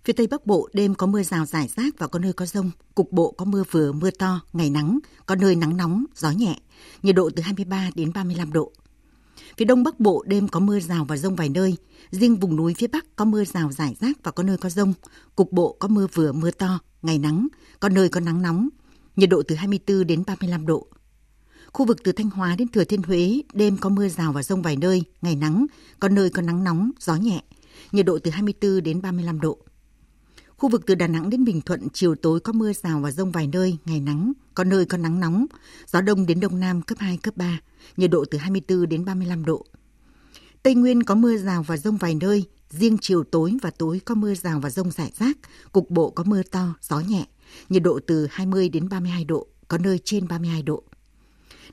Phía Tây Bắc Bộ đêm có mưa rào rải rác và có nơi có rông, cục bộ có mưa vừa mưa to, ngày nắng, có nơi nắng nóng, gió nhẹ, nhiệt độ từ 23 đến 35 độ. Phía Đông Bắc Bộ đêm có mưa rào và rông vài nơi, riêng vùng núi phía Bắc có mưa rào rải rác và có nơi có rông, cục bộ có mưa vừa mưa to, ngày nắng, có nơi có nắng nóng, nhiệt độ từ 24 đến 35 độ. Khu vực từ Thanh Hóa đến Thừa Thiên Huế đêm có mưa rào và rông vài nơi, ngày nắng, có nơi có nắng nóng, gió nhẹ, nhiệt độ từ 24 đến 35 độ. Khu vực từ Đà Nẵng đến Bình Thuận chiều tối có mưa rào và rông vài nơi, ngày nắng, có nơi có nắng nóng, gió đông đến đông nam cấp 2, cấp 3, nhiệt độ từ 24 đến 35 độ. Tây Nguyên có mưa rào và rông vài nơi, riêng chiều tối và tối có mưa rào và rông rải rác, cục bộ có mưa to, gió nhẹ, nhiệt độ từ 20 đến 32 độ, có nơi trên 32 độ.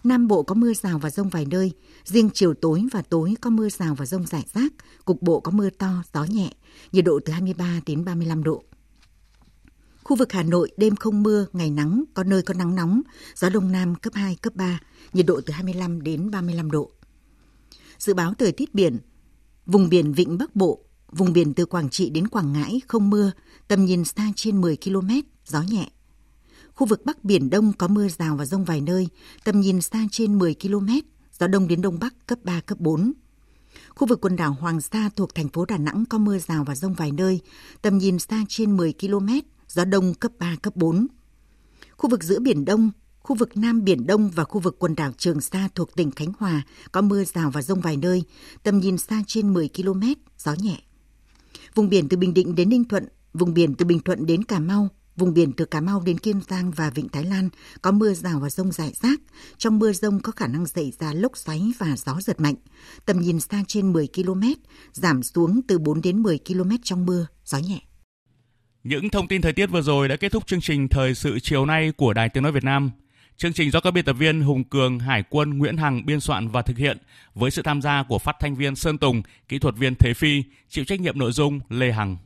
Nam Bộ có mưa rào và rông vài nơi, riêng chiều tối và tối có mưa rào và rông rải rác, cục bộ có mưa to, gió nhẹ, nhiệt độ từ 23 đến 35 độ. Khu vực Hà Nội đêm không mưa, ngày nắng, có nơi có nắng nóng, gió đông nam cấp 2, cấp 3, nhiệt độ từ 25 đến 35 độ. Dự báo thời tiết biển, vùng biển Vịnh Bắc Bộ, vùng biển từ Quảng Trị đến Quảng Ngãi không mưa, tầm nhìn xa trên 10 km, gió nhẹ. Khu vực Bắc Biển Đông có mưa rào và rông vài nơi, tầm nhìn xa trên 10 km, gió đông đến đông bắc cấp 3, cấp 4. Khu vực quần đảo Hoàng Sa thuộc thành phố Đà Nẵng có mưa rào và rông vài nơi, tầm nhìn xa trên 10 km, gió đông cấp 3, cấp 4. Khu vực giữa Biển Đông, khu vực Nam Biển Đông và khu vực quần đảo Trường Sa thuộc tỉnh Khánh Hòa có mưa rào và rông vài nơi, tầm nhìn xa trên 10 km, gió nhẹ. Vùng biển từ Bình Định đến Ninh Thuận, vùng biển từ Bình Thuận đến Cà Mau, vùng biển từ Cà Mau đến Kiên Giang và Vịnh Thái Lan có mưa rào và rông rải rác. Trong mưa rông có khả năng xảy ra lốc xoáy và gió giật mạnh. Tầm nhìn xa trên 10 km, giảm xuống từ 4 đến 10 km trong mưa, gió nhẹ. Những thông tin thời tiết vừa rồi đã kết thúc chương trình Thời sự chiều nay của Đài Tiếng Nói Việt Nam. Chương trình do các biên tập viên Hùng Cường, Hải quân, Nguyễn Hằng biên soạn và thực hiện với sự tham gia của phát thanh viên Sơn Tùng, kỹ thuật viên Thế Phi, chịu trách nhiệm nội dung Lê Hằng.